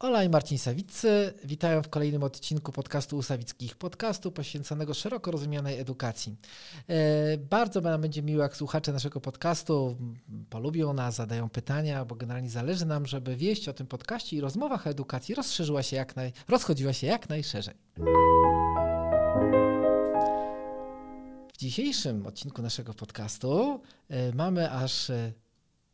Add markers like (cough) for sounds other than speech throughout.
Ola i Marcin Sawiccy witają w kolejnym odcinku podcastu Usawickich, podcastu poświęconego szeroko rozumianej edukacji. E, bardzo nam będzie miło, jak słuchacze naszego podcastu polubią nas, zadają pytania, bo generalnie zależy nam, żeby wieść o tym podcaście i rozmowach o edukacji rozszerzyła się jak naj, rozchodziła się jak najszerzej. W dzisiejszym odcinku naszego podcastu e, mamy aż e,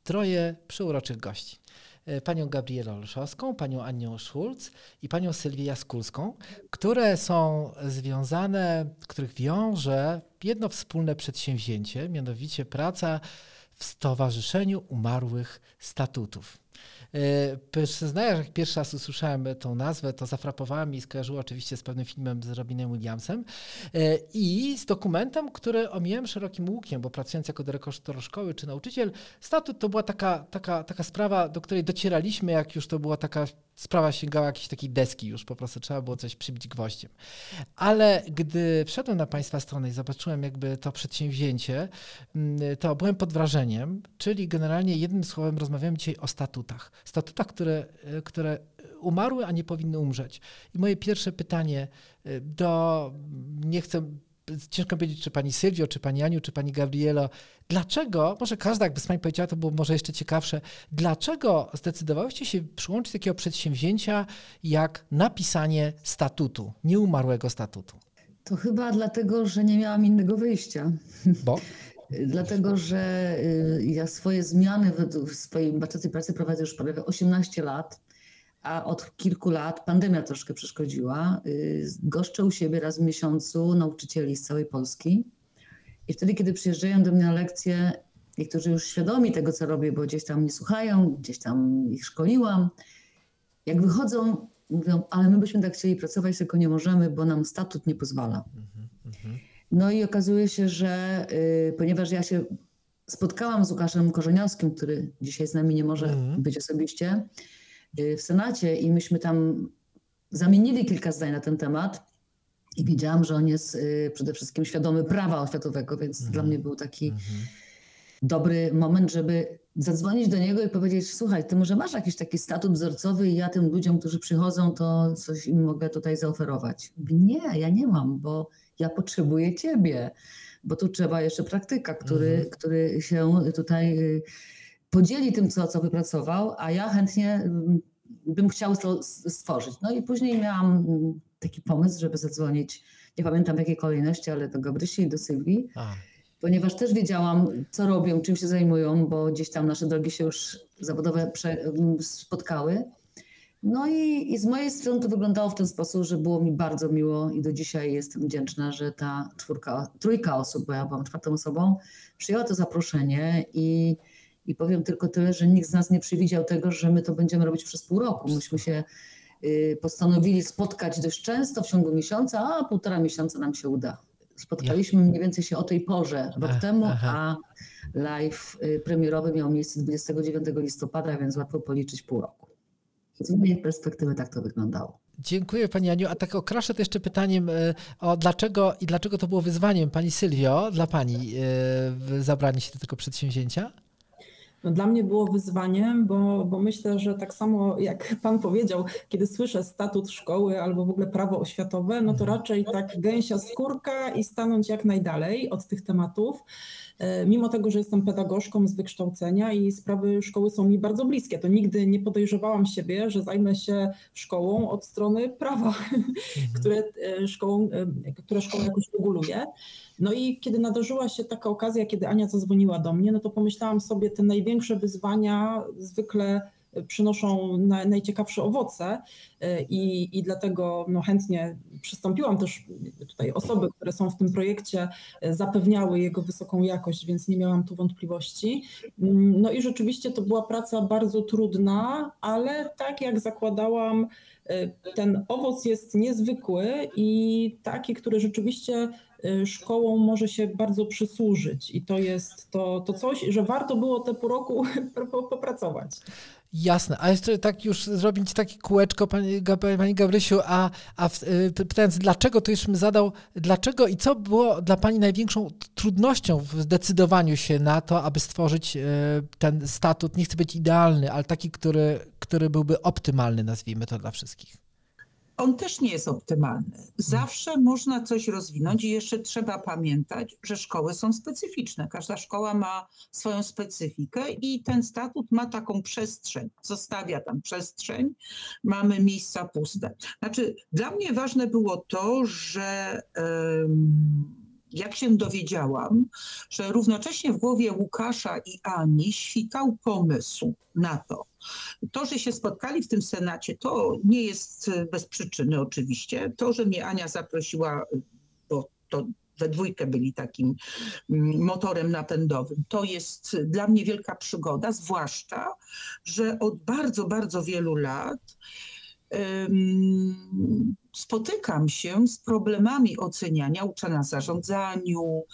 troje przyuroczych gości. E, panią Gabrielę Olszowską, panią Anią Schulz i panią Sylwię Jaskulską, które są związane, których wiąże jedno wspólne przedsięwzięcie, mianowicie praca w Stowarzyszeniu Umarłych Statutów. E, przyznaję, że jak pierwszy raz usłyszałem tą nazwę, to zafrapowała mi i skojarzyło oczywiście z pewnym filmem z Robinem Williamsem e, i z dokumentem, który omijałem szerokim łukiem, bo pracując jako dyrektor szkoły czy nauczyciel, statut to była taka, taka, taka sprawa, do której docieraliśmy, jak już to była taka sprawa sięgała jakiejś takiej deski już, po prostu trzeba było coś przybić gwoździem. Ale gdy wszedłem na Państwa stronę i zobaczyłem jakby to przedsięwzięcie, mm, to byłem pod wrażeniem, czyli generalnie jednym słowem rozmawiamy dzisiaj o statutach. Statutach, które, e, które umarły, a nie powinny umrzeć. I moje pierwsze pytanie e, do, nie chcę ciężko powiedzieć, czy pani Sylwio, czy pani Aniu, czy pani Gabrielo, dlaczego, może każda jakby z pani powiedziała, to było może jeszcze ciekawsze, dlaczego zdecydowałyście się przyłączyć takiego przedsięwzięcia jak napisanie statutu, nieumarłego statutu? To chyba dlatego, że nie miałam innego wyjścia. Bo? (laughs) dlatego, że y, ja swoje zmiany w swojej baczacej pracy prowadzę już prawie 18 lat a od kilku lat pandemia troszkę przeszkodziła. Y, goszczę u siebie raz w miesiącu nauczycieli z całej Polski. I wtedy, kiedy przyjeżdżają do mnie na lekcje, niektórzy już świadomi tego, co robię, bo gdzieś tam mnie słuchają, gdzieś tam ich szkoliłam, jak wychodzą, mówią, ale my byśmy tak chcieli pracować, tylko nie możemy, bo nam statut nie pozwala. Mhm. No i okazuje się, że y, ponieważ ja się spotkałam z Łukaszem Korzeniowskim, który dzisiaj z nami nie może mhm. być osobiście, Y, w Senacie i myśmy tam zamienili kilka zdań na ten temat. I wiedziałam, że on jest y, przede wszystkim świadomy prawa oświatowego, więc dla mnie był taki -hmm. dobry moment, żeby zadzwonić do niego i powiedzieć: Słuchaj, ty może masz jakiś taki statut wzorcowy, i ja tym ludziom, którzy przychodzą, to coś im mogę tutaj zaoferować. Nie, ja nie mam, bo ja potrzebuję ciebie, bo tu trzeba jeszcze praktyka, który, -hmm. który się tutaj y, podzieli tym, co, co wypracował, a ja chętnie mm, bym chciał to stworzyć. No i później miałam mm, taki pomysł, żeby zadzwonić, nie pamiętam w jakiej kolejności, ale do Gabrysi i do Sylwii, a. ponieważ też wiedziałam, co robią, czym się zajmują, bo gdzieś tam nasze drogi się już zawodowe mm, spotkały. No i, i, z mojej strony to wyglądało w ten sposób, że było mi bardzo miło i do dzisiaj jestem wdzięczna, że ta czwórka, trójka osób, bo ja byłam czwartą osobą, przyjęła to zaproszenie i i powiem tylko tyle, że nikt z nas nie przewidział tego, że my to będziemy robić przez pół roku. Myśmy się y, postanowili spotkać dość często w ciągu miesiąca, a półtora miesiąca nam się uda. Spotkaliśmy mniej więcej się o tej porze rok temu, a live y, premierowy miał miejsce 29 listopada, więc łatwo policzyć pół roku. Z mojej perspektywy tak to wyglądało. Dziękuję Pani Aniu. A tak okraszę to jeszcze pytaniem y, o dlaczego i dlaczego to było wyzwaniem Pani Sylwio dla Pani zabranie się do tego przedsięwzięcia? No dla mnie było wyzwaniem, bo, bo myślę, że tak samo jak Pan powiedział, kiedy słyszę statut szkoły albo w ogóle prawo oświatowe, no to raczej tak gęsia skórka i stanąć jak najdalej od tych tematów. E, mimo tego, że jestem pedagogzką z wykształcenia i sprawy szkoły są mi bardzo bliskie, to nigdy nie podejrzewałam siebie, że zajmę się szkołą od strony prawa, mhm. (laughs) które, e, szkołą, e, które szkoła jakoś reguluje. No i kiedy nadarzyła się taka okazja, kiedy Ania zadzwoniła do mnie, no to pomyślałam sobie, te największe wyzwania zwykle przynoszą na, najciekawsze owoce e, i, i dlatego no, chętnie przystąpiłam też tutaj osoby, które są w tym projekcie e, zapewniały jego wysoką jakość, więc nie miałam tu wątpliwości. Mm, no i rzeczywiście to była praca bardzo trudna, ale tak jak zakładałam, e, ten owoc jest niezwykły i taki, który rzeczywiście szkołą może się bardzo przysłużyć. I to jest to, to coś, że warto było te pół roku (laughs) popracować. Jasne, a jeszcze tak już zrobić takie kółeczko, Pani, Pani Gabrysiu, a, a y, pytając, dlaczego, to już bym zadał, dlaczego i co było dla Pani największą trudnością w zdecydowaniu się na to, aby stworzyć y, ten statut, nie chcę być idealny, ale taki, który, który byłby optymalny, nazwijmy to dla wszystkich? On też nie jest optymalny. Zawsze można coś rozwinąć i jeszcze trzeba pamiętać, że szkoły są specyficzne. Każda szkoła ma swoją specyfikę i ten statut ma taką przestrzeń, zostawia tam przestrzeń, mamy miejsca puste. Znaczy, dla mnie ważne było to, że. Um, jak się dowiedziałam, że równocześnie w głowie Łukasza i Ani świtał pomysł na to. To, że się spotkali w tym Senacie, to nie jest bez przyczyny oczywiście. To, że mnie Ania zaprosiła, bo to we dwójkę byli takim mm, motorem napędowym. To jest dla mnie wielka przygoda, zwłaszcza, że od bardzo, bardzo wielu lat spotykam się z problemami oceniania, uczę na zarządzaniu,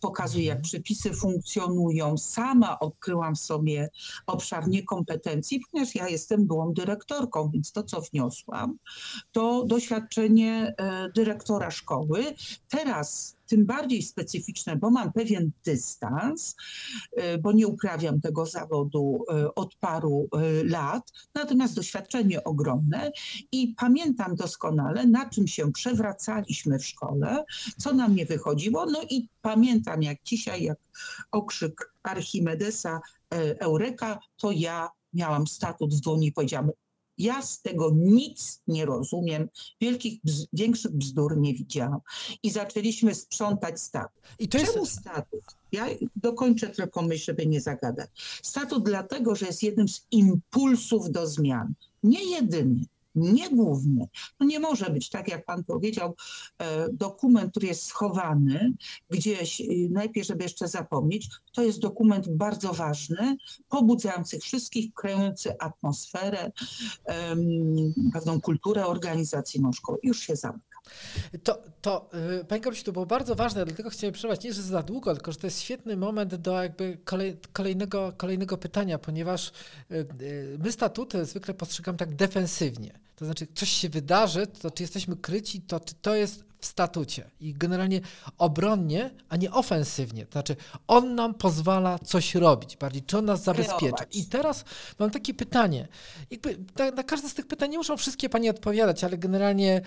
pokazuję jak przepisy funkcjonują. Sama odkryłam sobie obszar niekompetencji, ponieważ ja jestem byłą dyrektorką, więc to, co wniosłam, to doświadczenie e, dyrektora szkoły. Teraz tym bardziej specyficzne, bo mam pewien dystans, e, bo nie uprawiam tego zawodu e, od paru e, lat, natomiast doświadczenie ogromne i pamiętam doskonale, na czym się przewracaliśmy w szkole, co nam nie wychodziło, no i pamiętam jak dzisiaj, jak okrzyk Archimedesa Eureka, to ja miałam statut w dłoni i powiedziałam, ja z tego nic nie rozumiem, wielkich, bz, większych bzdur nie widziałam. I zaczęliśmy sprzątać statut. I to jest... Czemu statut? Ja dokończę tylko myśl, żeby nie zagadać. Statut dlatego, że jest jednym z impulsów do zmian. Nie jedyny, nie główny. No nie może być, tak jak pan powiedział, e, dokument, który jest schowany gdzieś, y, najpierw, żeby jeszcze zapomnieć, to jest dokument bardzo ważny, pobudzający wszystkich, kreujący atmosferę, pewną kulturę organizacyjną szkoły. Już się zamyka. To, to yy, Panie Karusiu, to było bardzo ważne, dlatego chciałem przerwać, nie, że za długo, tylko że to jest świetny moment do jakby kolej, kolejnego, kolejnego pytania, ponieważ my statuty zwykle postrzegamy tak defensywnie. To znaczy, coś się wydarzy, to czy jesteśmy kryci, to czy to jest w statucie i generalnie obronnie, a nie ofensywnie. To znaczy, on nam pozwala coś robić, bardziej, czy on nas zabezpiecza. I teraz mam takie pytanie. Jakby na, na każde z tych pytań nie muszą wszystkie Pani odpowiadać, ale generalnie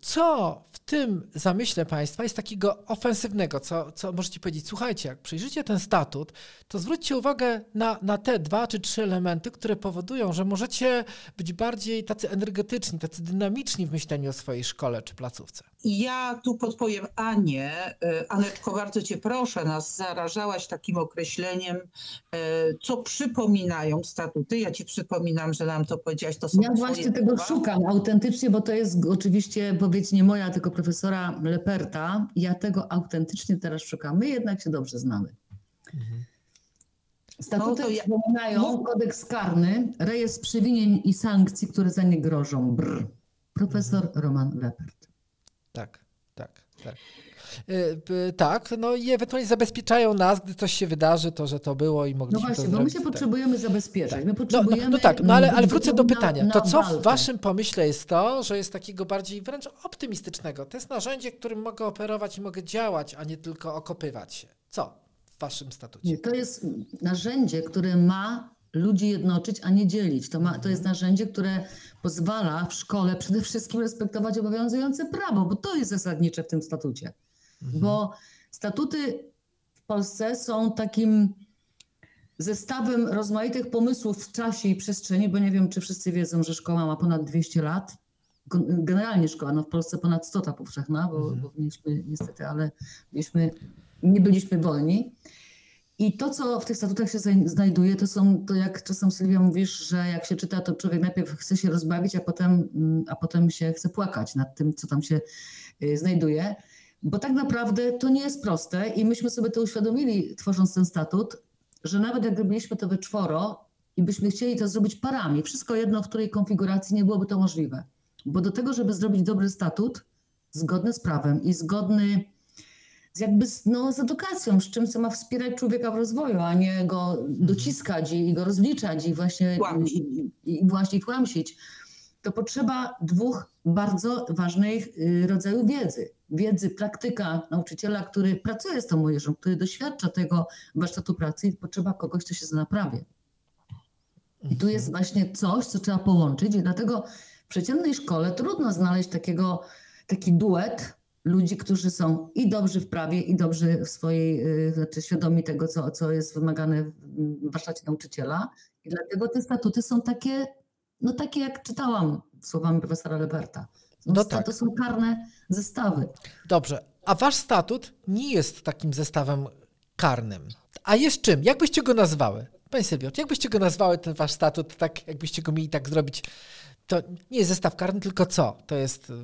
co w tym zamyśle Państwa jest takiego ofensywnego, co, co możecie powiedzieć? Słuchajcie, jak przyjrzycie ten statut, to zwróćcie uwagę na, na te dwa czy trzy elementy, które powodują, że możecie być bardziej tacy energetyczni, tacy dynamiczni w myśleniu o swojej szkole czy placówce. Ja tu podpowiem Anię. E, Aneczko, bardzo Cię proszę, nas zarażałaś takim określeniem, e, co przypominają statuty. Ja Ci przypominam, że nam to powiedziałaś, to są Ja właśnie tego szukam autentycznie, bo to jest oczywiście powiedz nie moja, tylko profesora Leperta. Ja tego autentycznie teraz szukam. My jednak się dobrze znamy. Mhm. Statuty no ja... przypominają kodeks karny, rejestr przewinień i sankcji, które za nie grożą. Brr. Profesor. Roman Lepert. Tak, tak, tak. Yy, tak, no i ewentualnie zabezpieczają nas, gdy coś się wydarzy, to że to było i mogliśmy No właśnie, to bo zrobić, my się tak. potrzebujemy zabezpieczać. My potrzebujemy no, no, no tak, no ale, ale wrócę do pytania. Na, na to co walkę. w waszym pomyśle jest to, że jest takiego bardziej wręcz optymistycznego? To jest narzędzie, którym mogę operować i mogę działać, a nie tylko okopywać się. Co w waszym statucie? Nie, to jest narzędzie, które ma ludzi jednoczyć, a nie dzielić. To, ma, to jest narzędzie, które pozwala w szkole przede wszystkim respektować obowiązujące prawo, bo to jest zasadnicze w tym statucie. Mhm. Bo statuty w Polsce są takim zestawem rozmaitych pomysłów w czasie i przestrzeni, bo nie wiem, czy wszyscy wiedzą, że szkoła ma ponad 200 lat. Generalnie szkoła, no w Polsce ponad 100 powszechna, bo, mhm. bo mieliśmy niestety, ale mieliśmy, nie byliśmy wolni. I to, co w tych statutach się znajduje, to są, to jak czasem Sylwia mówisz, że jak się czyta, to człowiek najpierw chce się rozbawić, a potem, mm, a potem się chce płakać nad tym, co tam się y, znajduje. Bo tak naprawdę to nie jest proste i myśmy sobie to uświadomili, tworząc ten statut, że nawet jak robiliśmy to we czworo i byśmy chcieli to zrobić parami, wszystko jedno, w której konfiguracji nie byłoby to możliwe. Bo do tego, żeby zrobić dobry statut, zgodny z prawem i zgodny z jakby z, no, z edukacją, z czym co ma wspierać człowieka w rozwoju, a nie go dociskać i, i go rozliczać i właśnie, i, i właśnie tłamsić, to potrzeba dwóch bardzo ważnych y, rodzajów wiedzy. Wiedzy praktyka nauczyciela, który pracuje z tą młodzieżą, który doświadcza tego warsztatu pracy i potrzeba kogoś, kto się zna na prawie. I tu jest właśnie coś, co trzeba połączyć i dlatego w przeciętnej szkole trudno znaleźć takiego, taki duet ludzi, którzy są i dobrzy w prawie, i dobrzy w swojej, y, znaczy świadomi tego, co, co jest wymagane w warsztacie nauczyciela. I dlatego te statuty są takie, no takie jak czytałam słowami profesora Leberta. No tak. To są karne zestawy. Dobrze, a wasz statut nie jest takim zestawem karnym. A jest czym? Jak byście go nazwały? Panie Sylwio, jak byście go nazwały, ten wasz statut, tak jakbyście go mieli tak zrobić to nie jest zestaw karny, tylko co? To jest. Y,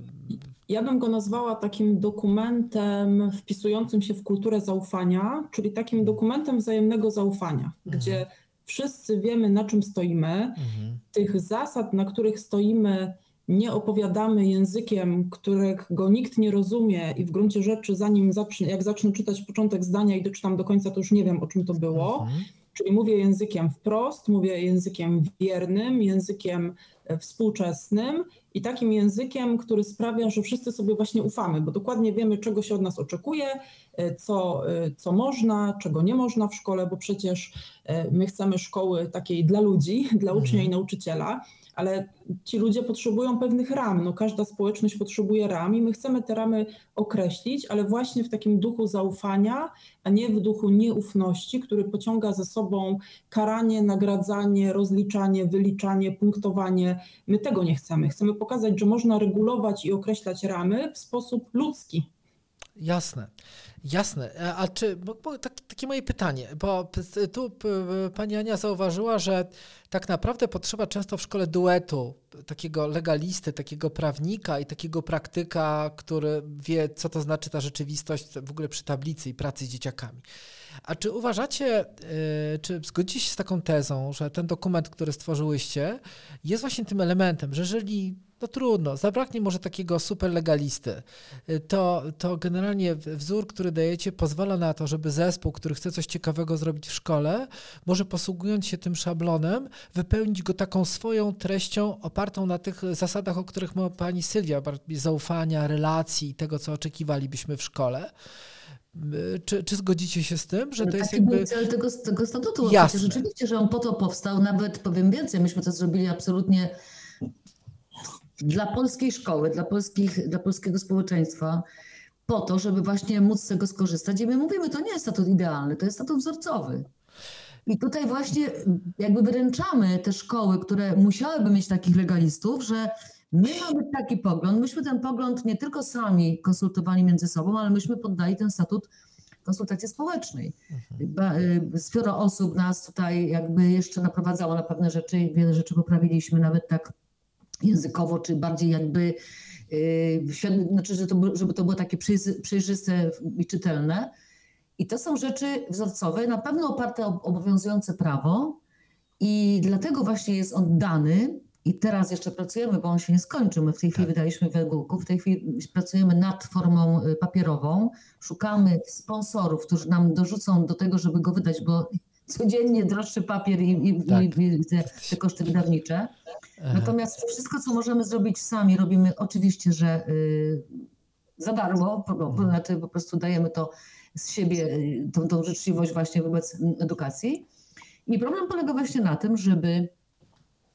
ja bym go nazwała takim dokumentem wpisującym się w kulturę zaufania, czyli takim dokumentem wzajemnego zaufania, mhm. gdzie wszyscy wiemy, na czym stoimy. Mhm. Tych zasad, na których stoimy, nie opowiadamy językiem, którego nikt nie rozumie, i w gruncie rzeczy, zanim zacznę, jak zacznę czytać początek zdania i doczytam do końca, to już nie wiem, o czym to było. Mhm. Czyli mówię językiem wprost, mówię językiem wiernym, językiem e, współczesnym i takim językiem, który sprawia, że wszyscy sobie właśnie ufamy, bo dokładnie wiemy, czego się od nas oczekuje, e, co, e, co można, czego nie można w szkole, bo przecież my chcemy szkoły takiej dla ludzi, (laughs) dla ucznia i mhm. nauczyciela ale ci ludzie potrzebują pewnych ram. No, każda społeczność potrzebuje ram i my chcemy te ramy określić, ale właśnie w takim duchu zaufania, a nie w duchu nieufności, który pociąga za sobą karanie, nagradzanie, rozliczanie, wyliczanie, punktowanie. My tego nie chcemy. Chcemy pokazać, że można regulować i określać ramy w sposób ludzki. Jasne. Jasne. A czy, bo, bo tak, takie moje pytanie, bo tu pani Ania zauważyła, że tak naprawdę potrzeba często w szkole duetu, takiego legalisty, takiego prawnika i takiego praktyka, który wie, co to znaczy ta rzeczywistość w ogóle przy tablicy i pracy z dzieciakami. A czy uważacie, y, czy zgodzicie się z taką tezą, że ten dokument, który stworzyłyście, jest właśnie tym elementem, że jeżeli no trudno, zabraknie może takiego super legalisty, y, to, to generalnie wzór, który dajecie, pozwala na to, żeby zespół, który chce coś ciekawego zrobić w szkole, może posługując się tym szablonem, wypełnić go taką swoją treścią opartą na tych zasadach, o których ma pani Sylwia, zaufania, relacji i tego, co oczekiwalibyśmy w szkole. Y, czy, czy zgodzicie się z tym, że to Taki jest jakby... był cel tego, tego statutu. Jasne. Rzeczywiście, że on po to powstał, nawet powiem więcej, myśmy to zrobili absolutnie dla polskiej szkoły, dla, polskich, dla polskiego społeczeństwa, po to, żeby właśnie móc z tego skorzystać. I my mówimy, to nie jest statut idealny, to jest statut wzorcowy. I tutaj właśnie jakby wyręczamy te szkoły, które musiałyby mieć takich legalistów, że my mamy taki pogląd, myśmy ten pogląd nie tylko sami konsultowali między sobą, ale myśmy poddali ten statut konsultacji społecznej. Mhm. Sporo osób nas tutaj jakby jeszcze naprowadzało na pewne rzeczy wiele rzeczy poprawiliśmy, nawet tak językowo, czy bardziej jakby, yy, znaczy, że to, żeby to było takie przejrzyste i czytelne. I to są rzeczy wzorcowe, na pewno oparte o obowiązujące prawo i dlatego właśnie jest on dany i teraz jeszcze pracujemy, bo on się nie skończył. My w tej chwili tak. wydaliśmy w e-booku, w tej chwili pracujemy nad formą y, papierową. Szukamy sponsorów, którzy nam dorzucą do tego, żeby go wydać, bo codziennie droższy papier i, i, tak. i te, te, koszty wydawnicze. Natomiast wszystko, co możemy zrobić sami, robimy oczywiście, że y, za darmo, po, po, mhm. znaczy po prostu dajemy to z siebie, y, tą, tą życzliwość właśnie wobec edukacji. I problem polega właśnie na tym, żeby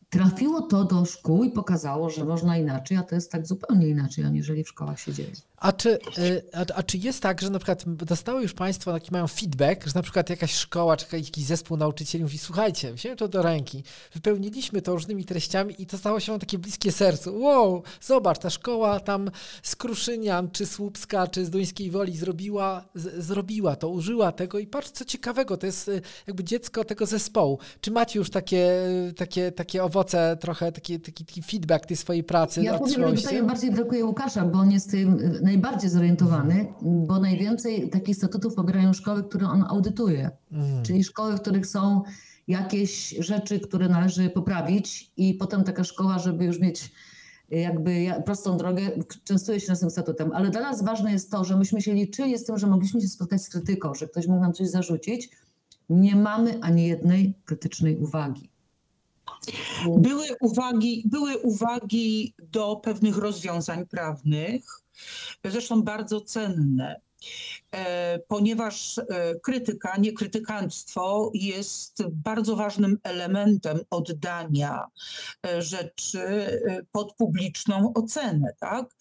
trafiło to do szkół i pokazało, że można inaczej, a to jest tak zupełnie inaczej, aniżeli w szkołach się dzieje. A czy, y, a, a, czy jest tak, że na przykład dostały już Państwo taki mają feedback, że na przykład jakaś szkoła czy jakiś zespół nauczycieli mówi, słuchajcie, wziąłem to do ręki, wypełniliśmy to różnymi treściami i to stało się takie bliskie sercu. Wow, zobacz, ta szkoła tam z Kruszynian, czy Słupska, czy z Duńskiej Woli zrobiła, z, zrobiła to, użyła tego i patrz, co ciekawego, to jest y, jakby dziecko tego zespołu. Czy macie już takie, takie, takie owoce, trochę taki, taki, taki feedback tej swojej pracy? Ja powiem, że tutaj bardziej brakuje Łukasza, bo on jest tym najbardziej zorientowany, bo najwięcej takich statutów pobierają szkoły, które on audytuje, mm. czyli szkoły, w których są jakieś rzeczy, które należy poprawić i potem taka szkoła, żeby już mieć jakby prostą drogę, częstuje się naszym statutem, ale dla nas ważne jest to, że myśmy się liczyli z tym, że mogliśmy się spotkać z krytyką, że ktoś mógł nam coś zarzucić. Nie mamy ani jednej krytycznej uwagi. Były uwagi, były uwagi do pewnych rozwiązań prawnych, zresztą bardzo cenne. E, ponieważ e, krytyka, nie krytykanstwo jest bardzo ważnym elementem oddania e, rzeczy pod publiczną ocenę. Tak?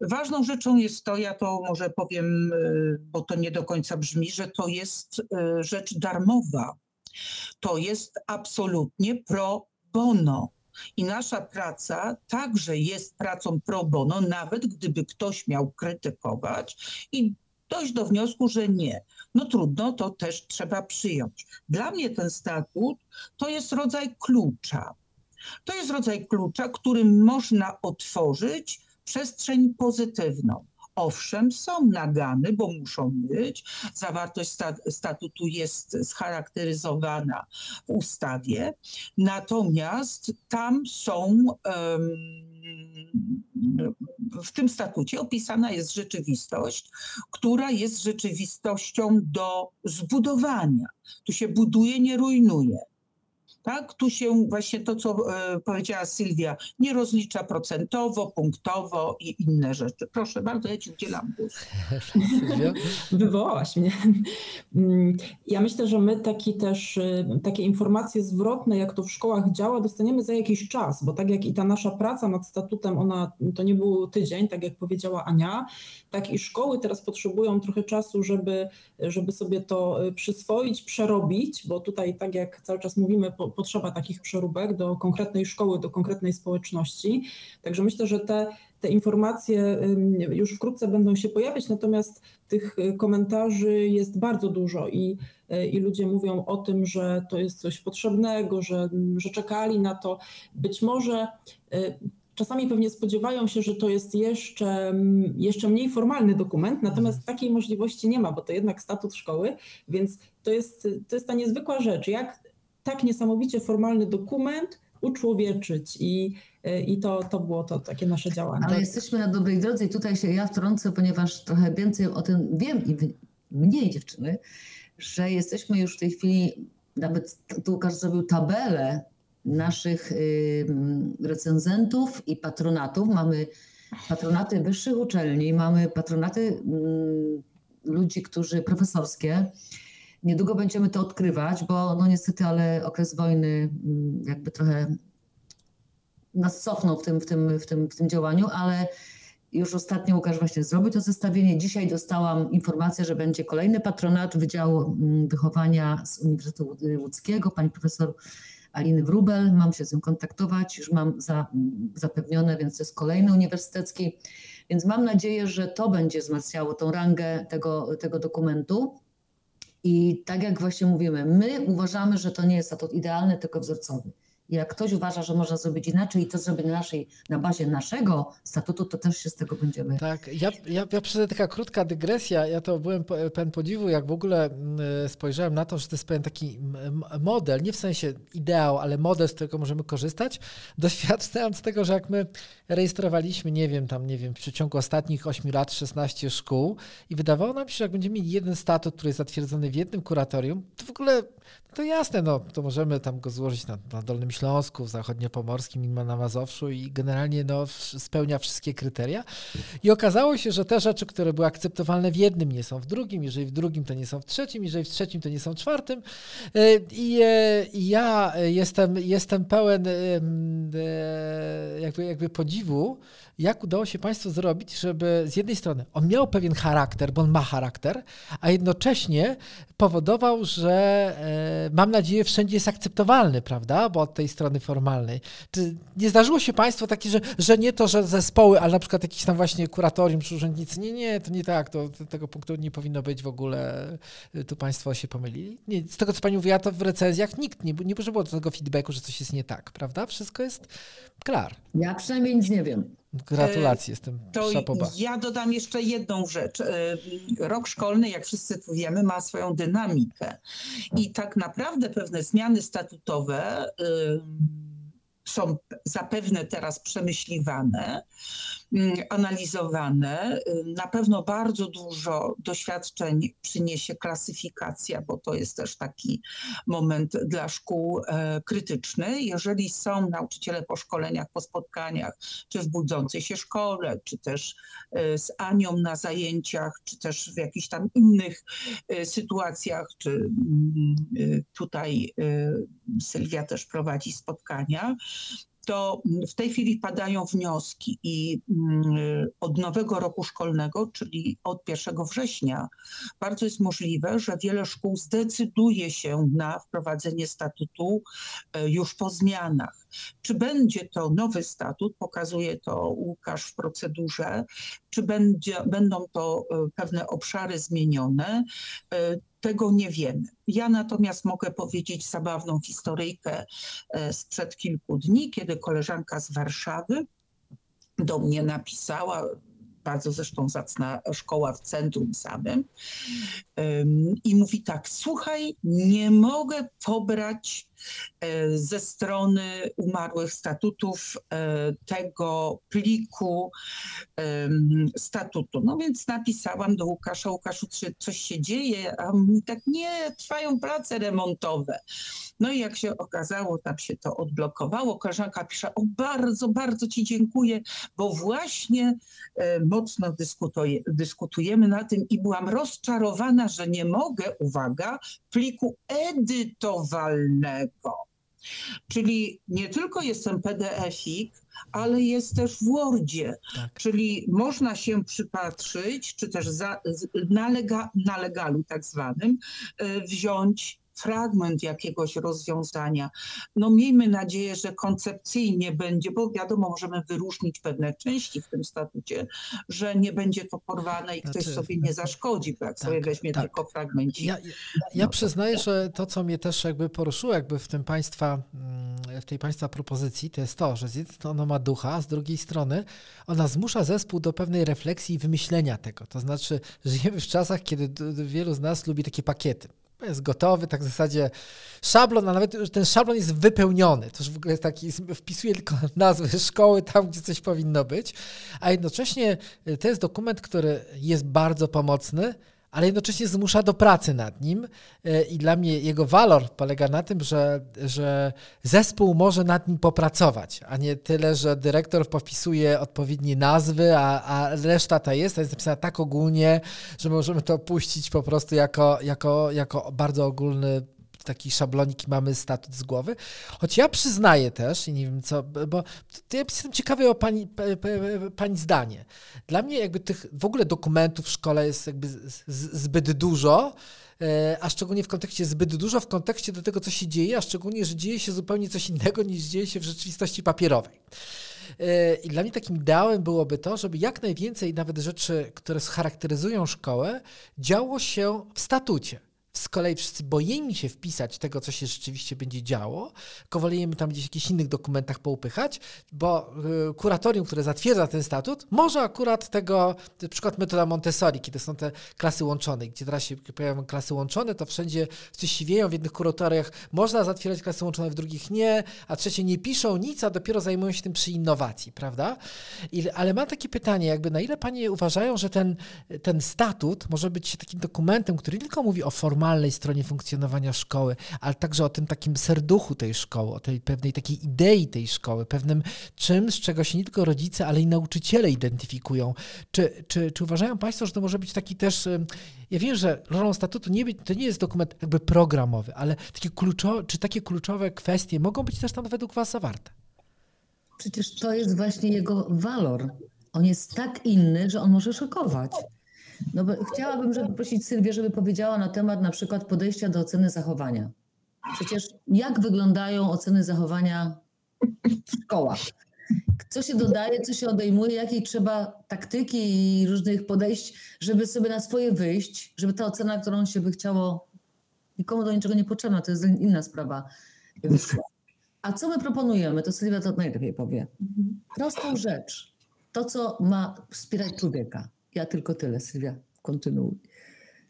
Ważną rzeczą jest to, ja to może powiem, bo to nie do końca brzmi, że to jest rzecz darmowa. To jest absolutnie pro bono. I nasza praca także jest pracą pro bono, nawet gdyby ktoś miał krytykować i dojść do wniosku, że nie. No trudno, to też trzeba przyjąć. Dla mnie ten statut to jest rodzaj klucza. To jest rodzaj klucza, którym można otworzyć przestrzeń pozytywną. Owszem, są nagany, bo muszą być. Zawartość statutu jest scharakteryzowana w ustawie, natomiast tam są w tym statucie opisana jest rzeczywistość, która jest rzeczywistością do zbudowania. Tu się buduje, nie rujnuje. Tak? Tu się właśnie to, co e, powiedziała Sylwia, nie rozlicza procentowo, punktowo i inne rzeczy. Proszę bardzo, ja Ci udzielam głos. (laughs) Wywołałaś mnie. Mm, ja myślę, że my taki też, e, takie informacje zwrotne, jak to w szkołach działa, dostaniemy za jakiś czas, bo tak jak i ta nasza praca nad statutem, ona to nie był tydzień, tak jak powiedziała Ania, tak i szkoły teraz potrzebują trochę czasu, żeby, żeby sobie to e, przyswoić, przerobić, bo tutaj tak jak cały czas mówimy, potrzeba takich przeróbek do konkretnej szkoły, do konkretnej społeczności. Także myślę, że te, te informacje już wkrótce będą się pojawiać, natomiast tych y, komentarzy jest bardzo dużo i, y, i ludzie mówią o tym, że to jest coś potrzebnego, że, że czekali na to. Być może y, czasami pewnie spodziewają się, że to jest jeszcze, jeszcze mniej formalny dokument, natomiast takiej możliwości nie ma, bo to jednak statut szkoły, więc to jest, to jest ta niezwykła rzecz, jak tak niesamowicie formalny dokument uczłowieczyć i, i to, to było to takie nasze działanie. Ale jesteśmy na dobrej drodze i tutaj się ja wtrącę, ponieważ trochę więcej o tym wiem i mniej dziewczyny, że jesteśmy już w tej chwili, nawet tu Łukasz zrobił tabelę naszych recenzentów i patronatów. Mamy patronaty wyższych uczelni, mamy patronaty ludzi, którzy profesorskie, Niedługo będziemy to odkrywać, bo no niestety, ale okres wojny mm, jakby trochę nas cofnął w tym, w tym, w tym, w tym działaniu, ale już ostatnio Łukasz właśnie zrobił to zestawienie. Dzisiaj dostałam informację, że będzie kolejny patronat Wydziału mm, Wychowania z Uniwersytetu Łódzkiego, pani profesor Aliny Wrubel. Mam się z nią kontaktować, już mam za, zapewnione, więc to jest kolejny uniwersytecki. Więc mam nadzieję, że to będzie wzmacniało tą rangę tego, tego dokumentu. I tak jak właśnie mówimy, my uważamy, że to nie jest statut idealny, tylko wzorcowy. Jak ktoś uważa, że można zrobić inaczej i to zrobi na, naszej, na bazie naszego statutu, to też się z tego będziemy. Tak, ja, ja, ja taka krótka dygresja. Ja to byłem pełen podziwu, jak w ogóle spojrzałem na to, że to jest pewien taki model, nie w sensie ideał, ale model, z którego możemy korzystać, (laughs) doświadczając tego, że jak my rejestrowaliśmy, nie wiem, tam, nie wiem, w przeciągu ostatnich 8 lat 16 szkół i wydawało nam się, że jak będziemy mieli jeden statut, który jest zatwierdzony w jednym kuratorium, to w ogóle to jasne, no, to możemy tam go złożyć na, na Dolnym Śląsku, w Zachodniopomorskim i na Mazowszu i generalnie no, spełnia wszystkie kryteria. I okazało się, że te rzeczy, które były akceptowalne w jednym, nie są w drugim, jeżeli w drugim, to nie są w trzecim, jeżeli w trzecim, to nie są w czwartym. E, I, e, i ja jestem, jestem pełen e, jakby, jakby podziwu, jak udało się Państwu zrobić, żeby z jednej strony on miał pewien charakter, bo on ma charakter, a jednocześnie powodował, że e, mam nadzieję wszędzie jest akceptowalny, prawda, bo od tej strony formalnej. Czy nie zdarzyło się Państwu takie, że, że nie to, że zespoły, ale na przykład jakiś tam właśnie kuratorium czy urzędnicy, nie, nie, to nie tak, to, to tego punktu nie powinno być w ogóle, e, tu Państwo się pomylili. Nie, z tego, co Pani mówiła, to w recenzjach nikt nie, nie do tego feedbacku, że coś jest nie tak, prawda? Wszystko jest klar. Ja przynajmniej nic nie wiem. Gratulacje, jestem to szapoba. Ja dodam jeszcze jedną rzecz. E, rok szkolny, jak wszyscy tu wiemy, ma swoją dynamikę. I tak naprawdę pewne zmiany statutowe są zapewne teraz przemyśliwane, analizowane. Na pewno bardzo dużo doświadczeń przyniesie klasyfikacja, bo to jest też taki moment dla szkół e, krytyczny. Jeżeli są nauczyciele po szkoleniach, po spotkaniach, czy w budzącej się szkole, czy też e, z Anią na zajęciach, czy też w jakichś tam innych e, sytuacjach, czy mm, tutaj Sylwia też prowadzi spotkania, to w tej chwili padają wnioski i mm, od nowego roku szkolnego, czyli od 1 września, bardzo jest możliwe, że wiele szkół zdecyduje się na wprowadzenie statutu e, już po zmianach. Czy będzie to nowy statut, pokazuje to Łukasz w procedurze, czy będzie, będą to e, pewne obszary zmienione, e, tego nie wiemy. Ja natomiast mogę powiedzieć zabawną historyjkę e, sprzed kilku dni, kiedy koleżanka z Warszawy do mnie napisała, bardzo zresztą zacna szkoła w centrum samym. I mówi tak: Słuchaj, nie mogę pobrać ze strony umarłych statutów e, tego pliku statutu. No więc napisałam do Łukasza: Łukaszu, czy coś się dzieje? A mówi tak: Nie, trwają prace remontowe. No i jak się okazało, tam się to odblokowało. Koleżanka pisze: O, bardzo, bardzo Ci dziękuję, bo właśnie e, mocno dyskutuje, dyskutujemy na tym i byłam rozczarowana, że nie mogę, uwaga, pliku edytowalnego. Czyli nie tylko jestem PDF-ik, ale jest też w Wordzie. Tak. Czyli można się przypatrzyć, czy też za, na, lega, na legalu tak zwanym, e, wziąć fragment jakiegoś rozwiązania. No miejmy nadzieję, że koncepcyjnie będzie, bo wiadomo, możemy wyróżnić pewne części w tym statucie, że nie będzie to porwane i ktoś znaczy, sobie nie zaszkodzi, bo jak tak, sobie weźmie tak. tylko fragmencik. Ja, ja, ja przyznaję, że to, co mnie też jakby poruszyło jakby w tym państwa, mm, w tej państwa propozycji, to jest to, że z jednej strony ona ma ducha, a z drugiej strony ona zmusza zespół do pewnej refleksji i wymyślenia tego. To znaczy, (laughs) żyjemy w czasach, kiedy wielu z nas lubi takie pakiety jest gotowy, tak w zasadzie szablon, a nawet ten szablon jest wypełniony. To już w ogóle jest taki, wpisuje tylko (laughs) nazwy szkoły tam, gdzie coś powinno być, a jednocześnie y, to jest dokument, który jest bardzo pomocny, ale jednocześnie zmusza do pracy nad nim. E, I dla mnie jego walor polega na tym, że, że zespół może nad nim popracować, a nie tyle, że dyrektor popisuje odpowiednie nazwy, a, a reszta ta jest, a jest napisana tak ogólnie, że możemy to puścić po prostu jako, jako, jako bardzo ogólny taki szablonik i mamy statut z głowy. Choć ja przyznaję też, i nie wiem co, bo ja jestem ciekawy o pani, pani zdanie. Dla mnie jakby tych w ogóle dokumentów w szkole jest jakby zbyt dużo, e, a szczególnie w kontekście zbyt dużo, w kontekście do tego, co się dzieje, a szczególnie, że dzieje się zupełnie coś innego niż dzieje się w rzeczywistości papierowej. E, I dla mnie takim ideałem byłoby to, żeby jak najwięcej nawet rzeczy, które charakteryzują szkołę, działo się w statucie. Z kolei wszyscy boimy się wpisać tego, co się rzeczywiście będzie działo, wolimy tam gdzieś w jakichś innych dokumentach poupychać, bo y, kuratorium, które zatwierdza ten statut, może akurat tego, na przykład metoda Montessori, kiedy są te klasy łączone, gdzie teraz się pojawiają klasy łączone, to wszędzie coś się wieją, w jednych kuratoriach. Można zatwierdzać klasy łączone, w drugich nie, a trzecie nie piszą nic, a dopiero zajmują się tym przy innowacji, prawda? I, ale mam takie pytanie, jakby na ile panie uważają, że ten, ten statut może być takim dokumentem, który tylko mówi o formalności, formalnej stronie funkcjonowania szkoły, ale także o tym takim serduchu tej szkoły, o tej pewnej takiej idei tej szkoły, pewnym czymś, z czego się nie tylko rodzice, ale i nauczyciele identyfikują. Czy, czy, czy uważają Państwo, że to może być taki też. Ja wiem, że rolą statutu nie, to nie jest dokument jakby programowy, ale takie kluczowe, czy takie kluczowe kwestie mogą być też tam według Was zawarte? Przecież to jest właśnie jego walor. On jest tak inny, że on może szokować. No bo chciałabym żeby prosić Sylwię, żeby powiedziała na temat na przykład podejścia do oceny zachowania. Przecież jak wyglądają oceny zachowania w szkołach? Co się dodaje, co się odejmuje, jakiej trzeba taktyki i różnych podejść, żeby sobie na swoje wyjść, żeby ta ocena, którą się by chciało, nikomu do niczego nie potrzebna, to jest inna sprawa. A co my proponujemy, to Sylwia to najlepiej powie. Prostą rzecz. To, co ma wspierać człowieka. Ja tylko tyle, Sylwia, kontynuuj.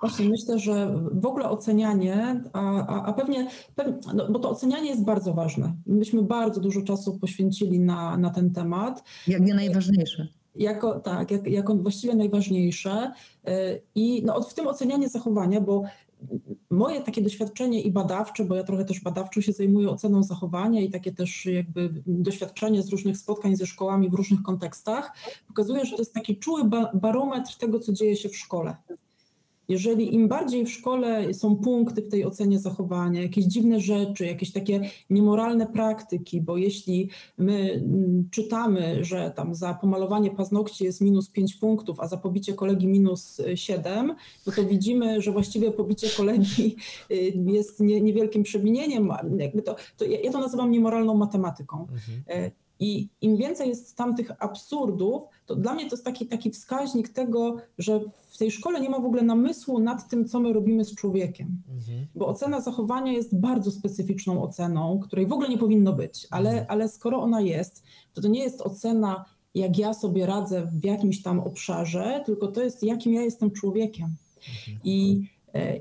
Właśnie myślę, że w ogóle ocenianie, a, a, a pewnie, pewnie no, bo to ocenianie jest bardzo ważne. Myśmy bardzo dużo czasu poświęcili na, na ten temat. Jak nie najważniejsze. Jako, tak, jak, jako właściwie najważniejsze. Y, I no, w tym ocenianie zachowania, bo moje takie doświadczenie i badawcze, bo ja trochę też badawczo się zajmuję oceną zachowania i takie też jakby doświadczenie z różnych spotkań ze szkołami w różnych kontekstach, pokazuje, że to jest taki czuły barometr tego, co dzieje się w szkole. Jeżeli im bardziej w szkole są punkty w tej ocenie zachowania, jakieś dziwne rzeczy, jakieś takie niemoralne praktyki, bo jeśli my mm, czytamy, że tam za pomalowanie paznokci jest minus 5 punktów, a za pobicie kolegi minus 7, no to widzimy, że właściwie pobicie kolegi y, jest niewielkim przewinieniem. Jakby to, to ja to nazywam niemoralną matematyką. Mhm. I im więcej jest tam tych absurdów, to dla mnie to jest taki, taki wskaźnik tego, że w tej szkole nie ma w ogóle namysłu nad tym, co my robimy z człowiekiem. Mhm. Bo ocena zachowania jest bardzo specyficzną oceną, której w ogóle nie powinno być, ale, mhm. ale skoro ona jest, to to nie jest ocena, jak ja sobie radzę w jakimś tam obszarze, tylko to jest, jakim ja jestem człowiekiem. Mhm. I E,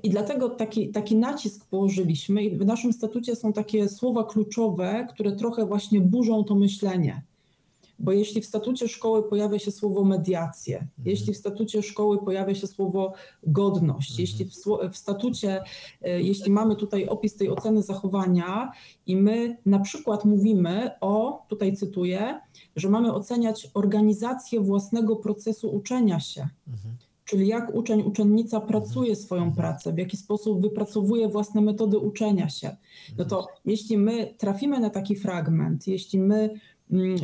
I dlatego taki, taki nacisk położyliśmy i w naszym statucie są takie słowa kluczowe, które trochę właśnie burzą to myślenie. Bo jeśli w statucie szkoły pojawia się słowo mediacje, mhm. jeśli w statucie szkoły pojawia się słowo godność, mhm. jeśli w, w statucie, e, jeśli mamy tutaj opis tej oceny zachowania i my na przykład mówimy o, tutaj cytuję, że mamy oceniać organizację własnego procesu uczenia się. Mhm czyli jak uczeń, uczennica pracuje swoją mhm. pracę, w jaki sposób wypracowuje własne metody uczenia się. No to mhm. jeśli my trafimy na taki fragment, jeśli my mm,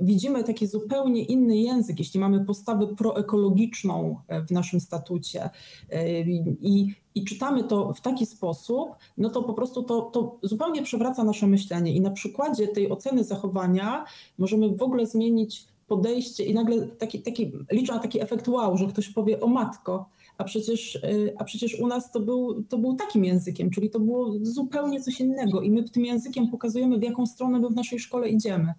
widzimy taki zupełnie inny język, jeśli mamy postawę proekologiczną e, w naszym statucie e, i, i czytamy to w taki sposób, no to po prostu to, to zupełnie przewraca nasze myślenie. I na przykładzie tej oceny zachowania możemy w ogóle zmienić podejście i nagle taki, taki, liczę na taki efekt wow, że ktoś powie o matko, a przecież, y, a przecież u nas to był, to był takim językiem, czyli to było zupełnie coś innego i my tym językiem pokazujemy, w jaką stronę my w naszej szkole idziemy.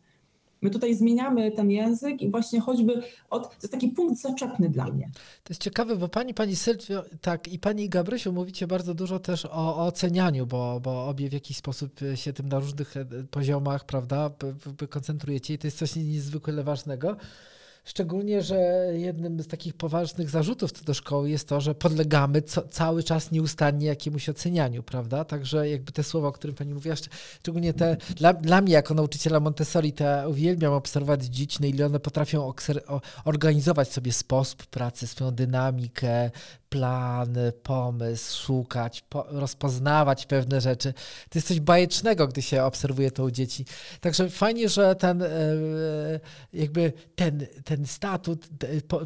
My tutaj zmieniamy ten język i właśnie choćby od, to jest taki punkt zaczepny dla mnie. To jest ciekawe, bo pani, pani Sylwio, tak i pani Gabrysiu mówicie bardzo dużo też o, o ocenianiu, bo, bo obie w jakiś sposób się tym na różnych e, poziomach, prawda, koncentrujecie i to jest coś niezwykle ważnego. Szczególnie, że jednym z takich poważnych zarzutów co do szkoły jest to, że podlegamy co, cały czas nieustannie jakiemuś ocenianiu, prawda? Także jakby te słowa, o którym pani mówiła, szczególnie te, dla, dla mnie jako nauczyciela Montessori, te uwielbiam obserwować dzieci, na ile one potrafią organizować sobie sposób pracy, swoją dynamikę, plan, pomysł, szukać, po, rozpoznawać pewne rzeczy. To jest coś bajecznego, gdy się obserwuje to u dzieci. Także fajnie, że ten e, jakby ten, ten statut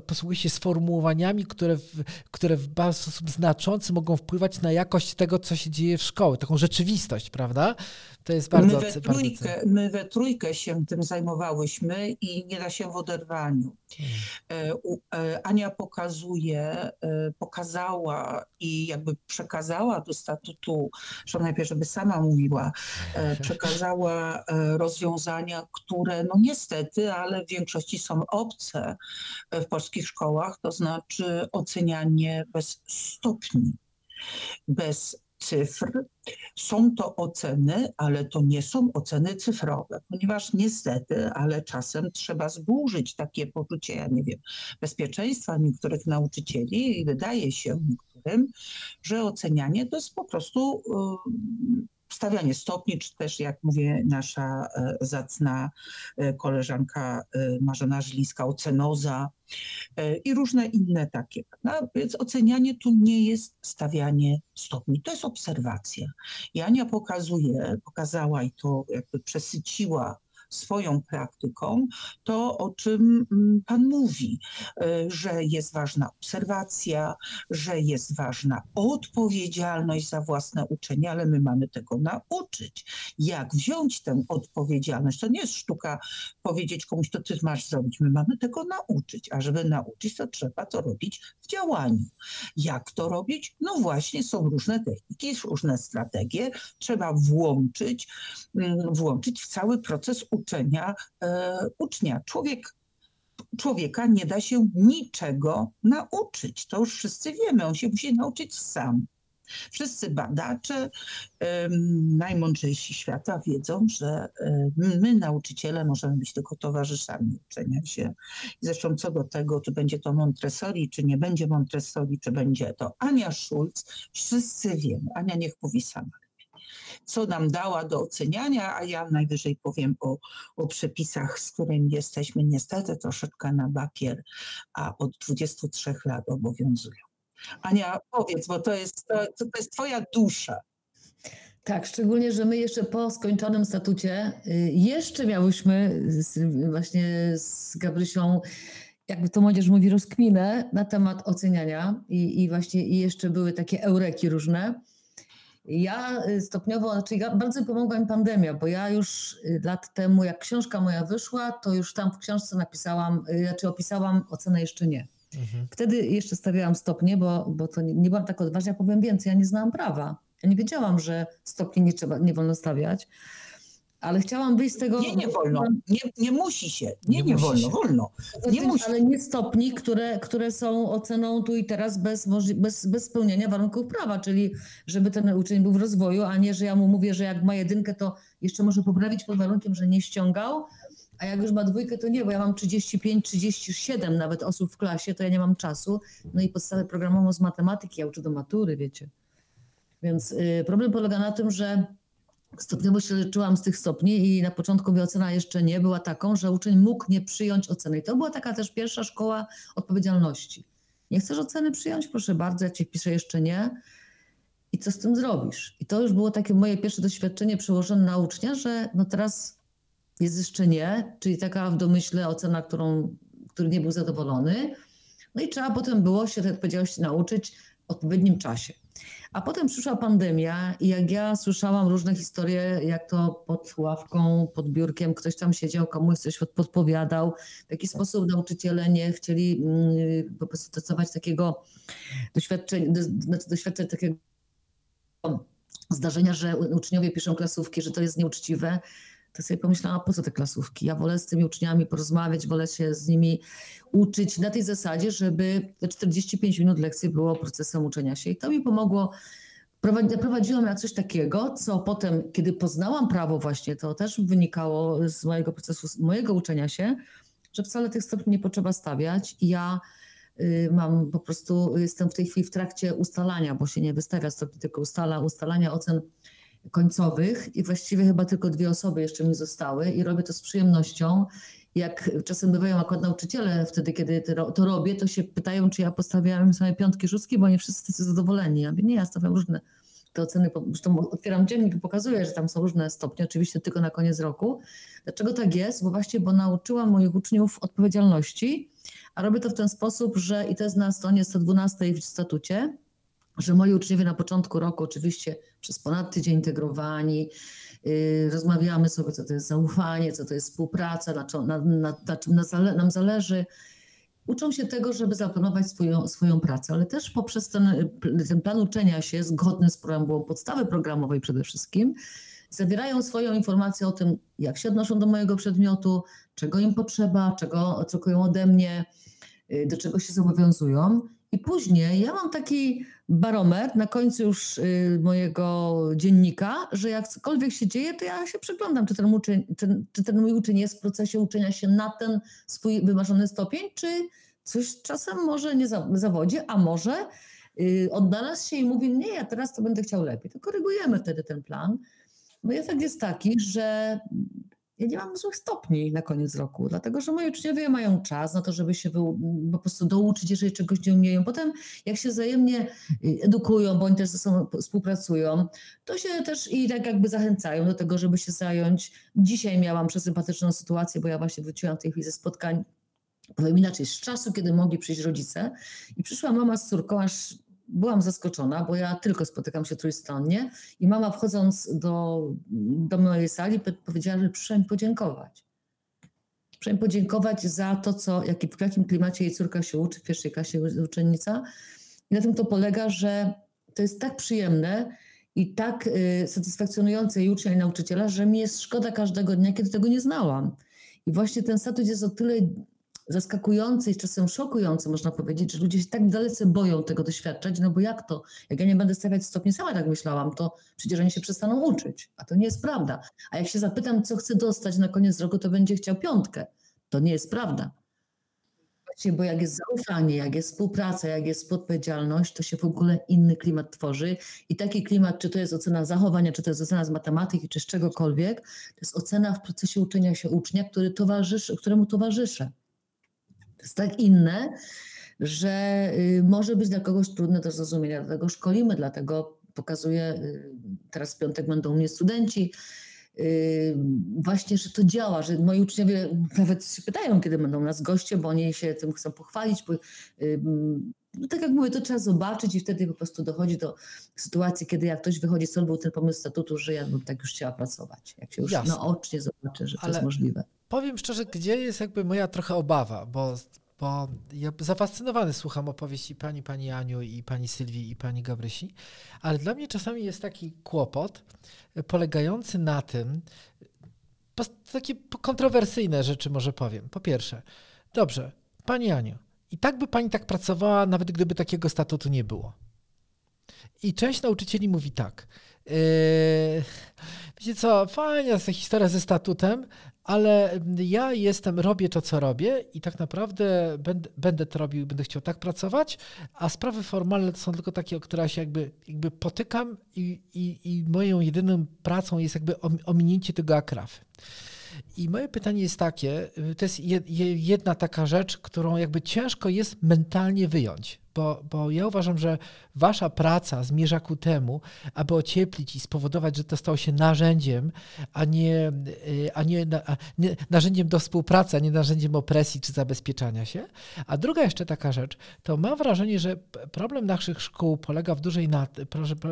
posługuje się sformułowaniami, które w, które w bardzo sposób znaczący mogą wpływać na jakość tego, co się dzieje w szkole, taką rzeczywistość, prawda? To jest bardzo... My we, trójkę, bardzo... my we trójkę się tym zajmowałyśmy i nie da się w oderwaniu. Hmm. E, Ania pokazuje, pokazuje pokazała i jakby przekazała do statutu, że najpierw, żeby sama mówiła, e, przekazała e, rozwiązania, które no niestety, ale w większości są obce w polskich szkołach, to znaczy ocenianie bez stopni, bez cyfr. Są to oceny, ale to nie są oceny cyfrowe, ponieważ niestety, ale czasem trzeba zburzyć takie poczucie, ja nie wiem, bezpieczeństwa niektórych nauczycieli i wydaje się niektórym, że ocenianie to jest po prostu stawianie stopni, czy też jak mówię nasza e, zacna e, koleżanka e, Marzena Żylińska, ocenoza i różne inne takie. No, więc ocenianie tu nie jest stawianie stopni, to jest obserwacja. Jania pokazuje, pokazała i to jakby przesyciła swoją praktyką to, o czym mm, Pan mówi, e, że jest ważna obserwacja, że jest ważna odpowiedzialność za własne uczenie, ale my mamy tego nauczyć. Jak wziąć tę odpowiedzialność? To nie jest sztuka powiedzieć komuś, to ty masz zrobić. My mamy tego nauczyć, a żeby nauczyć, to trzeba to robić w działaniu. Jak to robić? No właśnie, są różne techniki, różne strategie. Trzeba włączyć, mm, włączyć w cały proces uczenia e, ucznia. Człowiek człowieka nie da się niczego nauczyć. To już wszyscy wiemy, on się musi nauczyć sam. Wszyscy badacze, najmądrzejsi świata wiedzą, że my, nauczyciele, możemy być tylko towarzyszami uczenia się. Zresztą co do tego, czy będzie to Montessori, czy nie będzie Montessori, czy będzie to Ania Schulz, wszyscy wiemy. Ania niech mówi sama co nam dała do oceniania, a ja najwyżej powiem o, o przepisach, z którymi jesteśmy niestety troszeczkę na bakier, a od 23 lat obowiązują. Ania, powiedz, bo to jest, to, to jest twoja dusza. Tak, szczególnie, że my jeszcze po skończonym statucie y, jeszcze miałyśmy z, właśnie z Gabrysią, jakby to młodzież mówi, rozkminę na temat oceniania i, i właśnie i jeszcze były takie eureki różne. Ja y, stopniowo, znaczy ja bardzo pomogła mi pandemia, bo ja już y, lat temu, jak książka moja wyszła, to już tam w książce napisałam, znaczy opisałam ocenę jeszcze nie. Mhm. Wtedy jeszcze stawiałam stopnie, bo, bo to nie, nie byłam tak odważna. Ja powiem więcej, ja nie znałam prawa. Ja nie wiedziałam, że stopni nie, trzeba, nie wolno stawiać. Ale chciałam wyjść z tego. Nie, nie wolno. Nie, nie musi się. Nie, nie, nie wolno, się. wolno. Nie znaczy, musi. Ale nie stopni, które, które są oceną tu i teraz bez, bez, bez spełnienia warunków prawa, czyli żeby ten uczeń był w rozwoju, a nie, że ja mu mówię, że jak ma jedynkę, to jeszcze może poprawić pod warunkiem, że nie ściągał, a jak już ma dwójkę, to nie, bo ja mam 35, 37 nawet osób w klasie, to ja nie mam czasu. No i podstawę programową z matematyki, ja uczę do matury, wiecie. Więc y, problem polega na tym, że stopniowo się leczyłam z tych stopni i na początku mi ocena jeszcze nie była taką, że uczeń mógł nie przyjąć oceny. I to była taka też pierwsza szkoła odpowiedzialności. Nie chcesz oceny przyjąć? Proszę bardzo, ja ci wpiszę jeszcze nie. I co z tym zrobisz? I to już było takie moje pierwsze doświadczenie przełożone na ucznia, że no teraz jest jeszcze nie, czyli taka w domyśle ocena, którą, który nie był zadowolony. No i trzeba potem było się tej odpowiedzialności nauczyć w odpowiednim czasie. A potem przyszła pandemia i jak ja słyszałam różne historie, jak to pod ławką, pod biurkiem ktoś tam siedział, komuś coś podpowiadał, w jaki sposób nauczyciele nie chcieli mm, po prostu stosować takiego doświadczenia, do, znaczy doświadczenia takiego zdarzenia, że uczniowie piszą klasówki, że to jest nieuczciwe, to sobie pomyślałam, po co te klasówki? Ja wolę z tymi uczniami porozmawiać, wolę się z nimi uczyć na tej zasadzie, żeby te 45 minut lekcji było procesem uczenia się. I to mi pomogło. Naprowadziłam na coś takiego, co potem, kiedy poznałam prawo właśnie, to też wynikało z mojego procesu, z mojego uczenia się, że wcale tych stopni nie potrzeba stawiać. I ja y, mam po prostu, jestem w tej chwili w trakcie ustalania, bo się nie wystawia stopni, tylko ustala, ustalania ocen końcowych i właściwie chyba tylko dwie osoby jeszcze mi zostały i robię to z przyjemnością. Jak czasem bywają akurat nauczyciele, wtedy kiedy to robię, to się pytają, czy ja postawiałem same piątki, szóstki, bo nie wszyscy są zadowoleni. Ja mówię, nie, ja stawiam różne te oceny, zresztą otwieram dziennik i pokazuję, że tam są różne stopnie, oczywiście tylko na koniec roku. Dlaczego tak jest? Bo właśnie, bo nauczyłam moich uczniów odpowiedzialności, a robię to w ten sposób, że i to jest na stronie 112 w statucie, że moi uczniowie na początku roku oczywiście przez ponad tydzień integrowani, yy, rozmawiamy sobie, co to jest zaufanie, co to jest współpraca, na, czym, na, na, na czym nam zależy. Uczą się tego, żeby zaplanować swoją, swoją pracę, ale też poprzez ten, ten plan uczenia się zgodny z preambułą podstawy programowej przede wszystkim, zawierają swoją informację o tym, jak się odnoszą do mojego przedmiotu, czego im potrzeba, czego oczekują ode mnie, yy, do czego się zobowiązują. I później ja mam taki barometr na końcu już y, mojego dziennika, że jak cokolwiek się dzieje, to ja się przyglądam, czy ten, uczeń, czy, czy ten mój uczeń jest w procesie uczenia się na ten swój wymarzony stopień, czy coś czasem może nie zawodzi, a może yy, odnalazł się i mówi, nie, ja teraz to będę chciał lepiej. To korygujemy wtedy ten plan. Bo efekt jest taki, że ja nie mam złych stopni na koniec roku, dlatego że moi uczniowie mają czas na to, żeby się po prostu douczyć, jeżeli czegoś nie umieją. Potem, jak się wzajemnie y, edukują, bądź też ze sobą współpracują, to się też i tak jakby zachęcają do tego, żeby się zająć. Dzisiaj miałam przesympatyczną sytuację, bo ja właśnie wróciłam w tej chwili ze spotkań powiem inaczej, z czasu, kiedy mogli przyjść rodzice i przyszła mama z córką, aż byłam zaskoczona, bo ja tylko spotykam się trójstronnie i mama wchodząc do, do mojej sali powiedziała, że przyszła mi podziękować. Przyszła mi podziękować za to, co, jaki, w jakim klimacie jej córka się uczy, w pierwszej klasie uczennica. I na tym to polega, że to jest tak przyjemne i tak y, satysfakcjonujące i ucznia i nauczyciela, że mi jest szkoda każdego dnia, kiedy tego nie znałam. I właśnie ten statut jest o tyle zaskakujące i czasem szokujące, można powiedzieć, że ludzie się tak dalece boją tego doświadczać, no bo jak to? Jak ja nie będę stawiać stopni, sama tak myślałam, to przecież oni się przestaną uczyć, a to nie jest prawda. A jak się zapytam, co chcę dostać na koniec roku, to będzie chciał piątkę. To nie jest prawda. Właśnie, bo jak jest zaufanie, jak jest współpraca, jak jest odpowiedzialność, to się w ogóle inny klimat tworzy. I taki klimat, czy to jest ocena zachowania, czy to jest ocena z matematyki, czy z czegokolwiek, to jest ocena w procesie uczenia się ucznia, który towarzyszy, któremu towarzyszę. To jest tak inne, że y, może być dla kogoś trudne do zrozumienia. Dlatego szkolimy, dlatego pokazuję, y, teraz w piątek będą u mnie studenci, y, właśnie, że to działa, że moi uczniowie nawet się pytają, kiedy będą nas goście, bo oni się tym chcą pochwalić. Bo, no tak jak mówię, to trzeba zobaczyć i wtedy po prostu dochodzi do sytuacji, kiedy jak ktoś wychodzi z był ten pomysł statutu, że ja bym tak już chciała pracować. Jak się już Jasne. naocznie zobaczy, że to Ale... jest możliwe powiem szczerze, gdzie jest jakby moja trochę obawa, bo, bo ja zafascynowany słucham opowieści pani, pani Aniu i pani Sylwii i pani Gabrysi, ale dla mnie czasami jest taki kłopot polegający na tym, takie kontrowersyjne rzeczy może powiem. Po pierwsze, dobrze, pani Aniu, i tak by pani tak pracowała, nawet gdyby takiego statutu nie było. I część nauczycieli mówi tak. Yy, wiecie co, fajnie jest historia ze statutem, ale ja jestem, robię to, co robię i tak naprawdę będę, będę to robił, będę chciał tak pracować, a sprawy formalne to są tylko takie, o które się jakby, jakby potykam i, i, i moją jedyną pracą jest jakby ominięcie tego akrafy. I moje pytanie jest takie, to jest jedna taka rzecz, którą jakby ciężko jest mentalnie wyjąć bo, bo ja uważam, że wasza praca zmierza ku temu, aby ocieplić i spowodować, że to stało się narzędziem, a nie, y, a nie, a nie narzędziem do współpracy, a nie narzędziem opresji czy zabezpieczania się. A druga jeszcze taka rzecz, to mam wrażenie, że problem naszych szkół polega w dużej na,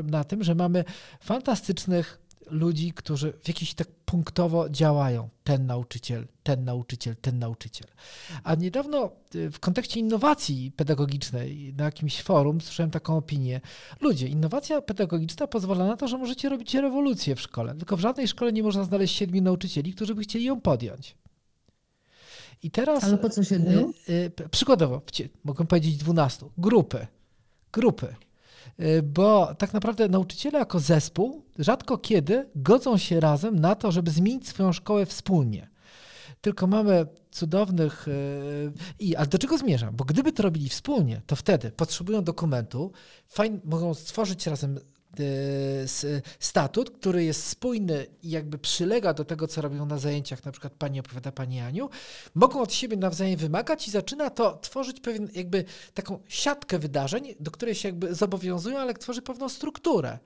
na tym, że mamy fantastycznych ludzi, którzy w jakiś tak punktowo działają. Ten nauczyciel, ten nauczyciel, ten nauczyciel. A niedawno y, w kontekście innowacji pedagogicznej na jakimś forum słyszałem taką opinię. Ludzie, innowacja pedagogiczna pozwala na to, że możecie robić rewolucję w szkole, tylko w żadnej szkole nie można znaleźć siedmiu nauczycieli, którzy by chcieli ją podjąć. I teraz. Ale po co siedmiu? Y, y, przykładowo, mogę powiedzieć dwunastu. Grupy. Grupy bo tak naprawdę nauczyciele jako zespół rzadko kiedy godzą się razem na to, żeby zmienić swoją szkołę wspólnie. Tylko mamy cudownych. Y, I, ale do czego zmierzam? Bo gdyby to robili wspólnie, to wtedy potrzebują dokumentu, fajn, mogą stworzyć razem Y, statut, który jest spójny i jakby przylega do tego, co robią na zajęciach, na przykład pani opowiada pani Aniu, mogą od siebie nawzajem wymagać i zaczyna to tworzyć pewien jakby taką siatkę wydarzeń, do której się jakby zobowiązują, ale tworzy pewną strukturę.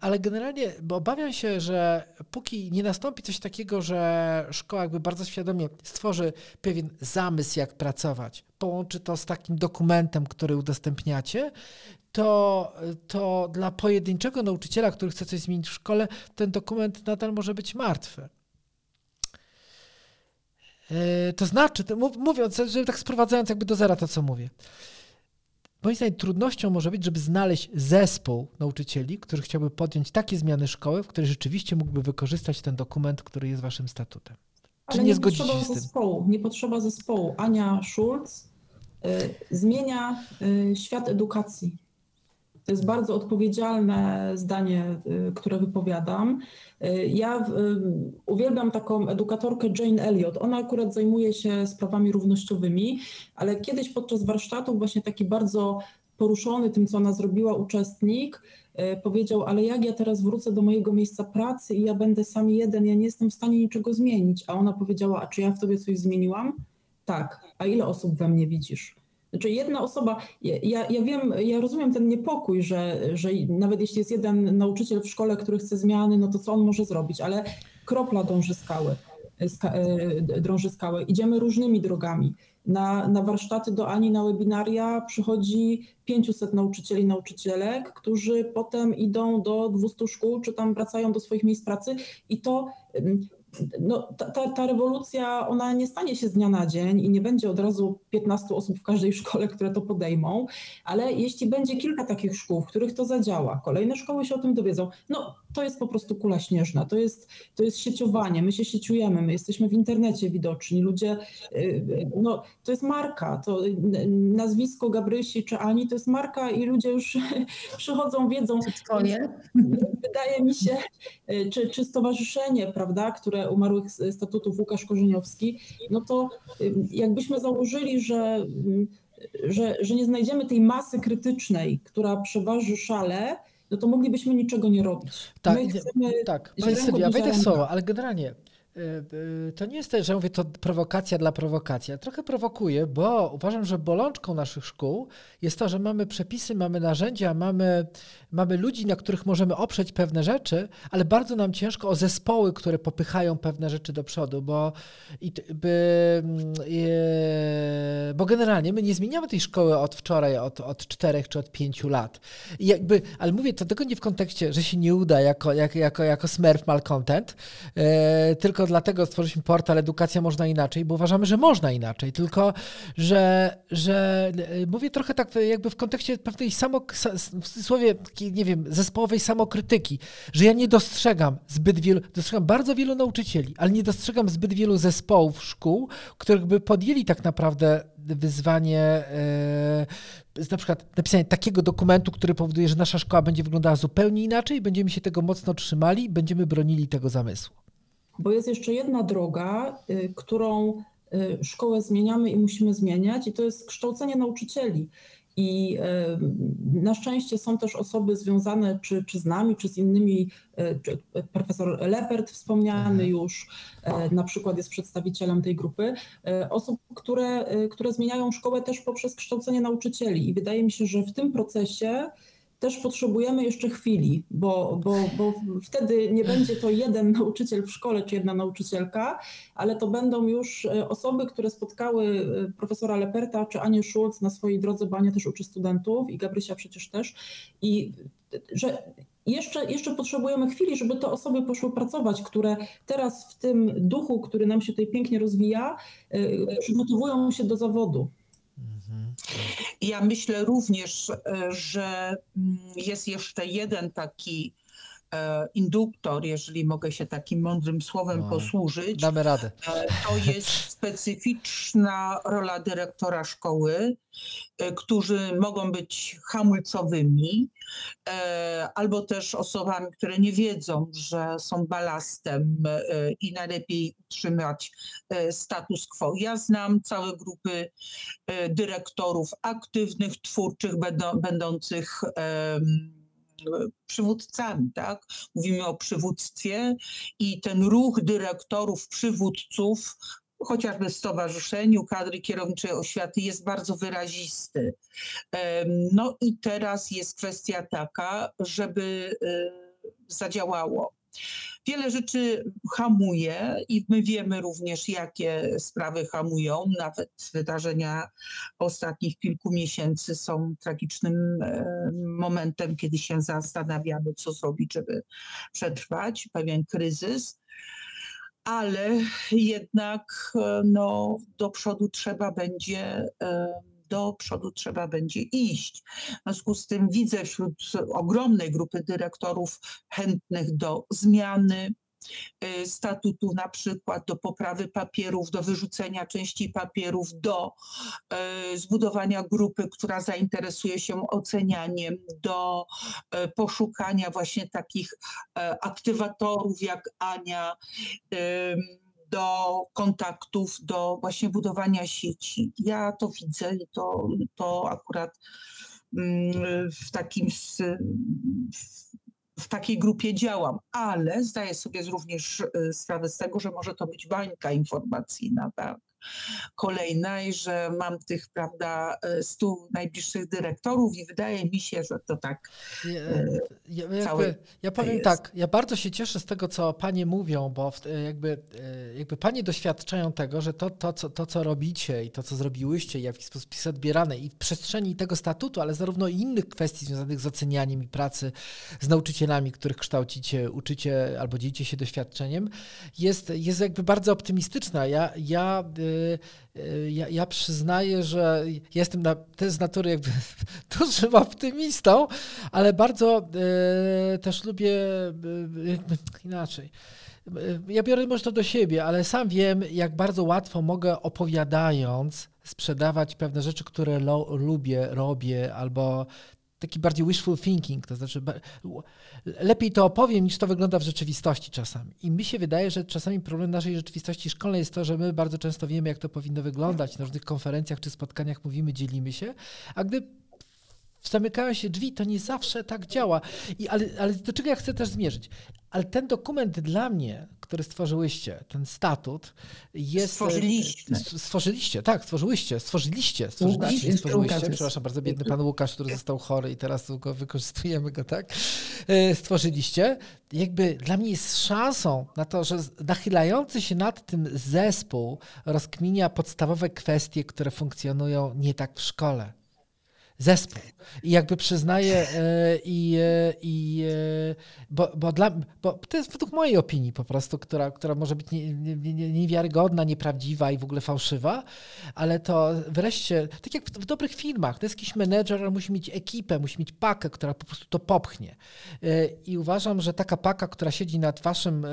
Ale generalnie, bo obawiam się, że póki nie nastąpi coś takiego, że szkoła jakby bardzo świadomie stworzy pewien zamysł, jak pracować, połączy to z takim dokumentem, który udostępniacie, to, to dla pojedynczego nauczyciela, który chce coś zmienić w szkole, ten dokument nadal może być martwy. E, to znaczy, to mówiąc, że tak sprowadzając jakby do zera to, co mówię. Moim zdaniem trudnością może być, żeby znaleźć zespół nauczycieli, który chciałby podjąć takie zmiany szkoły, w której rzeczywiście mógłby wykorzystać ten dokument, który jest waszym statutem. Czy Ale nie, nie zgodzicie się z tym? Zespołu, nie potrzeba zespołu. Ania Schulz zmienia y, świat edukacji. To jest bardzo odpowiedzialne zdanie, y, które wypowiadam. Y, ja y, uwielbiam taką edukatorkę Jane Elliott. Ona akurat zajmuje się sprawami równościowymi, ale kiedyś podczas warsztatów właśnie taki bardzo poruszony tym, co ona zrobiła, uczestnik powiedział, ale jak ja teraz wrócę do mojego miejsca pracy i ja będę sam jeden, ja nie jestem w stanie niczego zmienić. A ona powiedziała, a czy ja w tobie coś zmieniłam? Tak. A ile osób we mnie widzisz? Znaczy jedna osoba, ja, ja wiem, ja rozumiem ten niepokój, że, że nawet jeśli jest jeden nauczyciel w szkole, który chce zmiany, no to co on może zrobić, ale kropla dąży skały, ska, e, drąży skałę. Idziemy różnymi drogami. Na, na warsztaty do Ani, na webinaria przychodzi 500 nauczycieli, nauczycielek, którzy potem idą do 200 szkół, czy tam wracają do swoich miejsc pracy i to no, ta, ta, ta, rewolucja, ona nie stanie się z dnia na dzień i nie będzie od razu 15 osób w każdej (laughs) szkole, które to podejmą, ale jeśli będzie kilka takich szkół, w których to zadziała, kolejne szkoły się o tym dowiedzą, no to jest po prostu kula śnieżna, to jest, to jest sieciowanie, my się sieciujemy, my jesteśmy w internecie widoczni, ludzie, y, no to jest marka, to nazwisko Gabrysi czy Ani to jest marka i ludzie już (laughs) przychodzą, wiedzą. Wydaje mi się, y, czy, czy stowarzyszenie, prawda, które umarłych statutów Łukasz Korzeniowski, no to y, jakbyśmy założyli, że że, że nie znajdziemy tej masy krytycznej, która przeważy szale, no to moglibyśmy niczego nie robić. Tak, My chcemy tak. Pani Sylwia, wejdę w słowo, ale generalnie to nie jest tak, że mówię to prowokacja dla prowokacji. Trochę prowokuje, bo uważam, że bolączką naszych szkół jest to, że mamy przepisy, mamy narzędzia, mamy mamy ludzi, na których możemy oprzeć pewne rzeczy, ale bardzo nam ciężko o zespoły, które popychają pewne rzeczy do przodu, bo, by, mm, bo generalnie my nie zmieniamy tej szkoły od wczoraj, od, od czterech czy od pięciu lat. I jakby, ale mówię to tylko nie w kontekście, że się nie uda jako, jako, jako, jako smurf malcontent, e, tylko dlatego stworzyliśmy portal Edukacja Można Inaczej, bo uważamy, że można inaczej, tylko że, że e, mówię trochę tak jakby w kontekście pewnej samo, w cudzysłowie nie wiem, zespołowej samokrytyki, że ja nie dostrzegam zbyt wielu, dostrzegam bardzo wielu nauczycieli, ale nie dostrzegam zbyt wielu zespołów szkół, których by podjęli tak naprawdę wyzwanie e, na przykład napisanie takiego dokumentu, który powoduje, że nasza szkoła będzie wyglądała zupełnie inaczej, będziemy się tego mocno trzymali, będziemy bronili tego zamysłu. Bo jest jeszcze jedna droga, y, którą y, szkołę zmieniamy i musimy zmieniać, i to jest kształcenie nauczycieli. I na szczęście są też osoby związane czy, czy z nami, czy z innymi, czy profesor Lepert wspomniany mhm. już, na przykład jest przedstawicielem tej grupy, osób, które, które zmieniają szkołę też poprzez kształcenie nauczycieli. I wydaje mi się, że w tym procesie też potrzebujemy jeszcze chwili, bo, bo, bo wtedy nie będzie to jeden nauczyciel w szkole czy jedna nauczycielka, ale to będą już e, osoby, które spotkały e, profesora Leperta czy Anię Schulz na swojej drodze, bo Ania też uczy studentów i Gabrysia przecież też. I że jeszcze, jeszcze potrzebujemy chwili, żeby te osoby poszły pracować, które teraz w tym duchu, który nam się tutaj pięknie rozwija, e, przygotowują się do zawodu. Ja myślę również, e, że mm, jest jeszcze jeden taki induktor, jeżeli mogę się takim mądrym słowem no, posłużyć. Damy radę. E, to jest specyficzna rola dyrektora szkoły, którzy mogą być hamulcowymi, albo też osobami, które nie wiedzą, że są balastem i najlepiej utrzymać status quo. Ja znam całe grupy dyrektorów aktywnych, twórczych, będących przywódcami, tak? Mówimy o przywództwie i ten ruch dyrektorów, przywódców, chociażby w Stowarzyszeniu Kadry Kierowniczej Oświaty jest bardzo wyrazisty. No i teraz jest kwestia taka, żeby e, zadziałało. Wiele rzeczy hamuje i my wiemy również, jakie sprawy hamują. Nawet wydarzenia ostatnich kilku miesięcy są tragicznym e, momentem, kiedy się zastanawiamy, co zrobić, żeby przetrwać pewien kryzys ale jednak e, no, do przodu trzeba będzie e, do przodu trzeba będzie iść. W związku z tym widzę wśród ogromnej grupy dyrektorów chętnych do zmiany, y, statutu na przykład do poprawy papierów, do wyrzucenia części papierów, do y, zbudowania grupy, która zainteresuje się ocenianiem, do y, poszukania właśnie takich aktywatorów jak Ania do kontaktów, do właśnie budowania sieci. Ja to widzę i to, to akurat mm, w takim w takiej grupie działam, ale zdaję sobie również sprawę z tego, że może to być bańka informacyjna, tak? Kolejna i że mam tych, prawda, stu najbliższych dyrektorów i wydaje mi się, że to tak ja, e, ja, jakby, ja powiem jest. tak, ja bardzo się cieszę z tego, co panie mówią, bo jakby, e, jakby panie doświadczają tego, że to, to, co, to, co robicie i to, co zrobiłyście i w jaki sposób jest odbierane i w przestrzeni tego statutu, ale zarówno i innych kwestii związanych z ocenianiem i pracy z nauczycielami, których kształcicie, uczycie albo dzielicie się doświadczeniem, jest, jest jakby bardzo optymistyczna. Ja, ja e, ja, ja przyznaję, że jestem na, z natury jakby (laughs) dużym optymistą, ale bardzo też lubię inaczej. Ja biorę może to do siebie, ale sam wiem, jak bardzo łatwo mogę opowiadając sprzedawać pewne rzeczy, które lo, lubię, robię, albo taki bardziej wishful thinking, to znaczy lepiej to opowiem niż to wygląda w rzeczywistości czasami. I mi się wydaje, że czasami problem naszej rzeczywistości szkolnej jest to, że my bardzo często wiemy, jak to powinno wyglądać. Na różnych konferencjach czy spotkaniach mówimy, dzielimy się, a gdy zamykają się drzwi, to nie zawsze tak działa. I, ale, ale do czego ja chcę też zmierzyć? Ale ten dokument dla mnie, który stworzyłyście, ten statut, jest. Stworzyliśmy. Stworzyliście, tak, stworzyłyście, stworzyliście, stworzyliście, Łukasz, stworzyłyście. Przepraszam bardzo, biedny pan Łukasz, który został chory i teraz go wykorzystujemy go, tak? E, stworzyliście. Jakby dla mnie jest szansą na to, że nachylający się nad tym zespół rozkminia podstawowe kwestie, które funkcjonują nie tak w szkole zespół. I jakby przyznaję e, i, e, i e, bo, bo, dla, bo to jest według mojej opinii po prostu, która, która może być niewiarygodna, nieprawdziwa i w ogóle fałszywa, ale to wreszcie, tak jak w, w dobrych filmach, to jest jakiś menedżer, musi mieć ekipę, musi mieć pakę, która po prostu to popchnie. I uważam, że taka paka, która siedzi nad waszym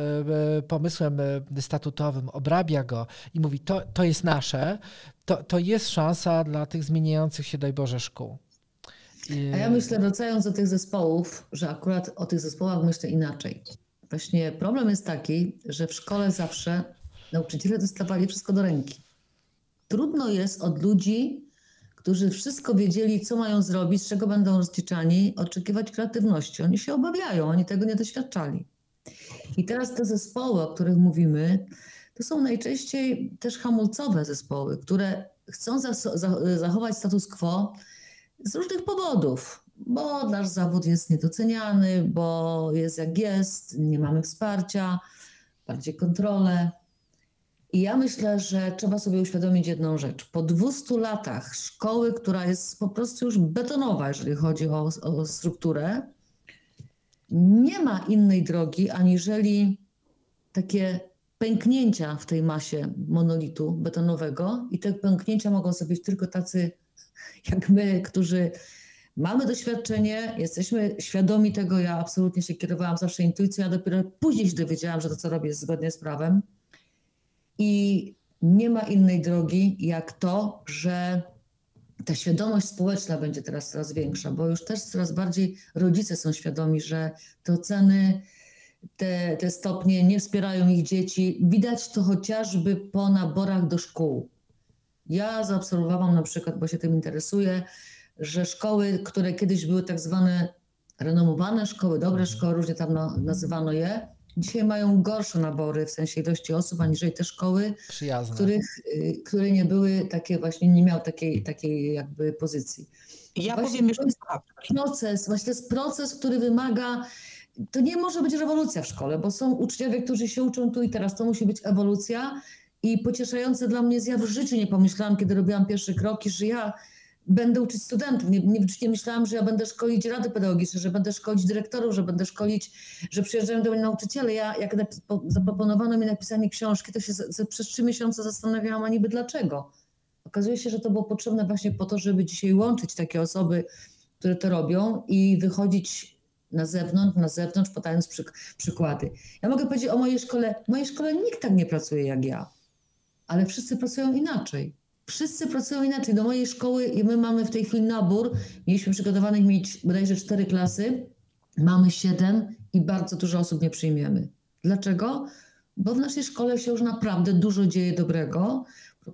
pomysłem statutowym, obrabia go i mówi, to, to jest nasze, to, to jest szansa dla tych zmieniających się, daj Boże, szkół. A ja myślę, wracając do tych zespołów, że akurat o tych zespołach myślę inaczej. Właśnie problem jest taki, że w szkole zawsze nauczyciele dostawali wszystko do ręki. Trudno jest od ludzi, którzy wszystko wiedzieli, co mają zrobić, z czego będą rozliczani, oczekiwać kreatywności. Oni się obawiają, oni tego nie doświadczali. I teraz te zespoły, o których mówimy, to są najczęściej też hamulcowe zespoły, które chcą zachować status quo z różnych powodów, bo nasz zawód jest niedoceniany, bo jest jak jest, nie mamy wsparcia, bardziej kontrolę. I ja myślę, że trzeba sobie uświadomić jedną rzecz. Po 200 latach szkoły, która jest po prostu już betonowa, jeżeli chodzi o, o strukturę, nie ma innej drogi, aniżeli takie pęknięcia w tej masie monolitu betonowego i te pęknięcia mogą zrobić tylko tacy jak my, którzy mamy doświadczenie, jesteśmy świadomi tego. Ja absolutnie się kierowałam zawsze intuicją, a dopiero później się dowiedziałam, że to, co robię, jest zgodnie z prawem. I nie ma innej drogi jak to, że ta świadomość społeczna będzie teraz coraz większa, bo już też coraz bardziej rodzice są świadomi, że te oceny te, te stopnie nie wspierają ich dzieci. Widać to chociażby po naborach do szkół. Ja zaobserwowałam na przykład, bo się tym interesuję, że szkoły, które kiedyś były tak zwane renomowane szkoły, dobre mhm. szkoły, różnie tam nazywano je, dzisiaj mają gorsze nabory w sensie ilości osób, aniżeli te szkoły, których, y, które nie były takie właśnie, nie miały takiej, takiej jakby pozycji. Ja właśnie powiem jeszcze proces, właśnie to jest proces, który wymaga to nie może być rewolucja w szkole, bo są uczniowie, którzy się uczą tu i teraz. To musi być ewolucja. I pocieszające dla mnie jest, ja w życiu nie pomyślałam, kiedy robiłam pierwsze kroki, że ja będę uczyć studentów. Nie, nie, nie myślałam, że ja będę szkolić rady pedagogiczne, że będę szkolić dyrektorów, że będę szkolić, że przyjeżdżają do mnie nauczyciele. Ja, jak zaproponowano mi napisanie książki, to się przez trzy miesiące zastanawiałam, a niby dlaczego. Okazuje się, że to było potrzebne właśnie po to, żeby dzisiaj łączyć takie osoby, które to robią i wychodzić na zewnątrz, na zewnątrz, podając przyk przykłady. Ja mogę powiedzieć o mojej szkole. W mojej szkole nikt tak nie pracuje jak ja, ale wszyscy pracują inaczej. Wszyscy pracują inaczej. Do mojej szkoły i my mamy w tej chwili nabór. Mieliśmy przygotowanych mieć bodajże cztery klasy, mamy siedem i bardzo dużo osób nie przyjmiemy. Dlaczego? Bo w naszej szkole się już naprawdę dużo dzieje dobrego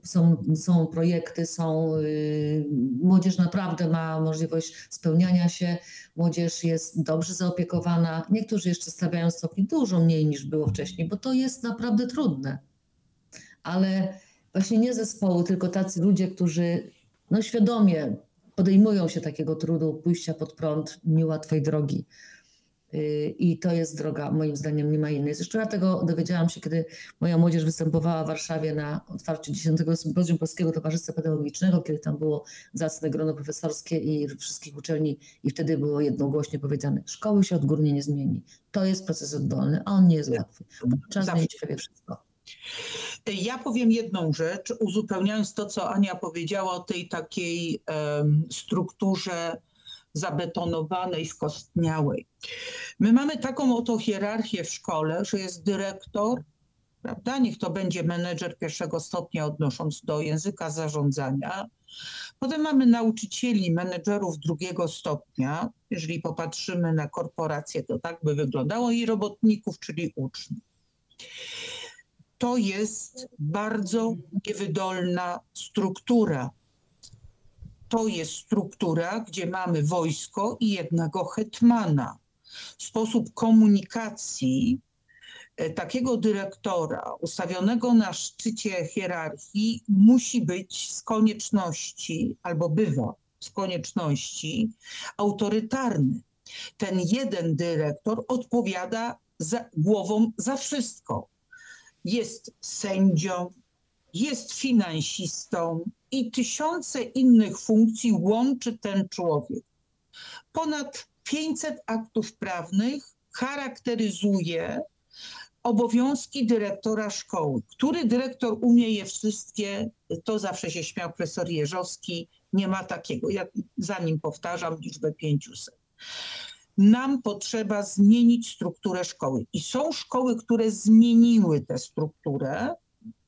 są, są projekty, są, yy, młodzież naprawdę ma możliwość spełniania się, młodzież jest dobrze zaopiekowana. Niektórzy jeszcze stawiają stopni dużo mniej niż było wcześniej, bo to jest naprawdę trudne. Ale właśnie nie zespoły, tylko tacy ludzie, którzy no, świadomie podejmują się takiego trudu pójścia pod prąd niełatwej drogi. Y, I to jest droga, moim zdaniem, nie ma innej. Zresztą ja tego dowiedziałam się, kiedy moja młodzież występowała w Warszawie na otwarciu 10 Sympozjum Polskiego Towarzystwa Pedagogicznego, kiedy tam było zacne grono profesorskie i wszystkich uczelni i wtedy było jednogłośnie powiedziane, szkoły się odgórnie nie zmieni. To jest proces oddolny, a on nie jest łatwy. Czas zmienić prawie wszystko. Ja powiem jedną rzecz, uzupełniając to, co Ania powiedziała o tej takiej um, strukturze zabetonowanej, skostniałej. My mamy taką oto hierarchię w szkole, że jest dyrektor, prawda? Niech to będzie menedżer pierwszego stopnia odnosząc do języka zarządzania. Potem mamy nauczycieli, menedżerów drugiego stopnia. Jeżeli popatrzymy na korporacje, to tak by wyglądało i robotników, czyli uczniów. To jest bardzo niewydolna struktura. To jest struktura, gdzie mamy wojsko i jednego hetmana. Sposób komunikacji E, takiego dyrektora ustawionego na szczycie hierarchii musi być z konieczności, albo bywa z konieczności, autorytarny. Ten jeden dyrektor odpowiada za, głową za wszystko. Jest sędzią, jest finansistą i tysiące innych funkcji łączy ten człowiek. Ponad 500 aktów prawnych charakteryzuje obowiązki dyrektora szkoły. Który dyrektor umie je wszystkie, to zawsze się śmiał profesor Jeżowski, nie ma takiego. Ja za nim powtarzam liczbę 500. Nam potrzeba zmienić strukturę szkoły. I są szkoły, które zmieniły tę strukturę,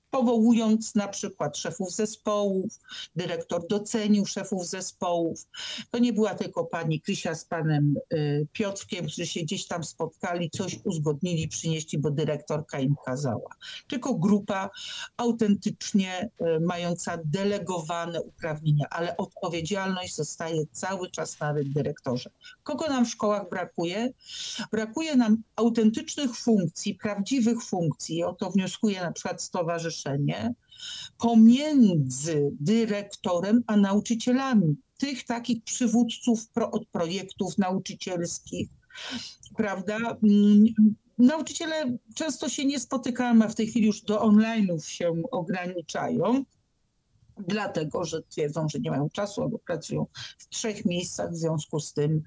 powołując na przykład szefów zespołów, dyrektor docenił szefów zespołów. To nie była tylko pani Krysia z panem y, Piotrkiem, którzy się gdzieś tam spotkali, coś uzgodnili, przynieśli, bo dyrektorka im kazała. Tylko grupa autentycznie y, mająca delegowane uprawnienia, ale odpowiedzialność zostaje cały czas na dyrektorze. Kogo nam w szkołach brakuje? Brakuje nam autentycznych funkcji, prawdziwych funkcji. O to wnioskuje na przykład Stowarzyszenie pomiędzy dyrektorem a nauczycielami. Tych takich przywódców pro, od projektów nauczycielskich, prawda? Mm, nauczyciele często się nie spotykają, a w tej chwili już do online'ów się ograniczają dlatego że twierdzą, że nie mają czasu albo pracują w trzech miejscach. W związku z tym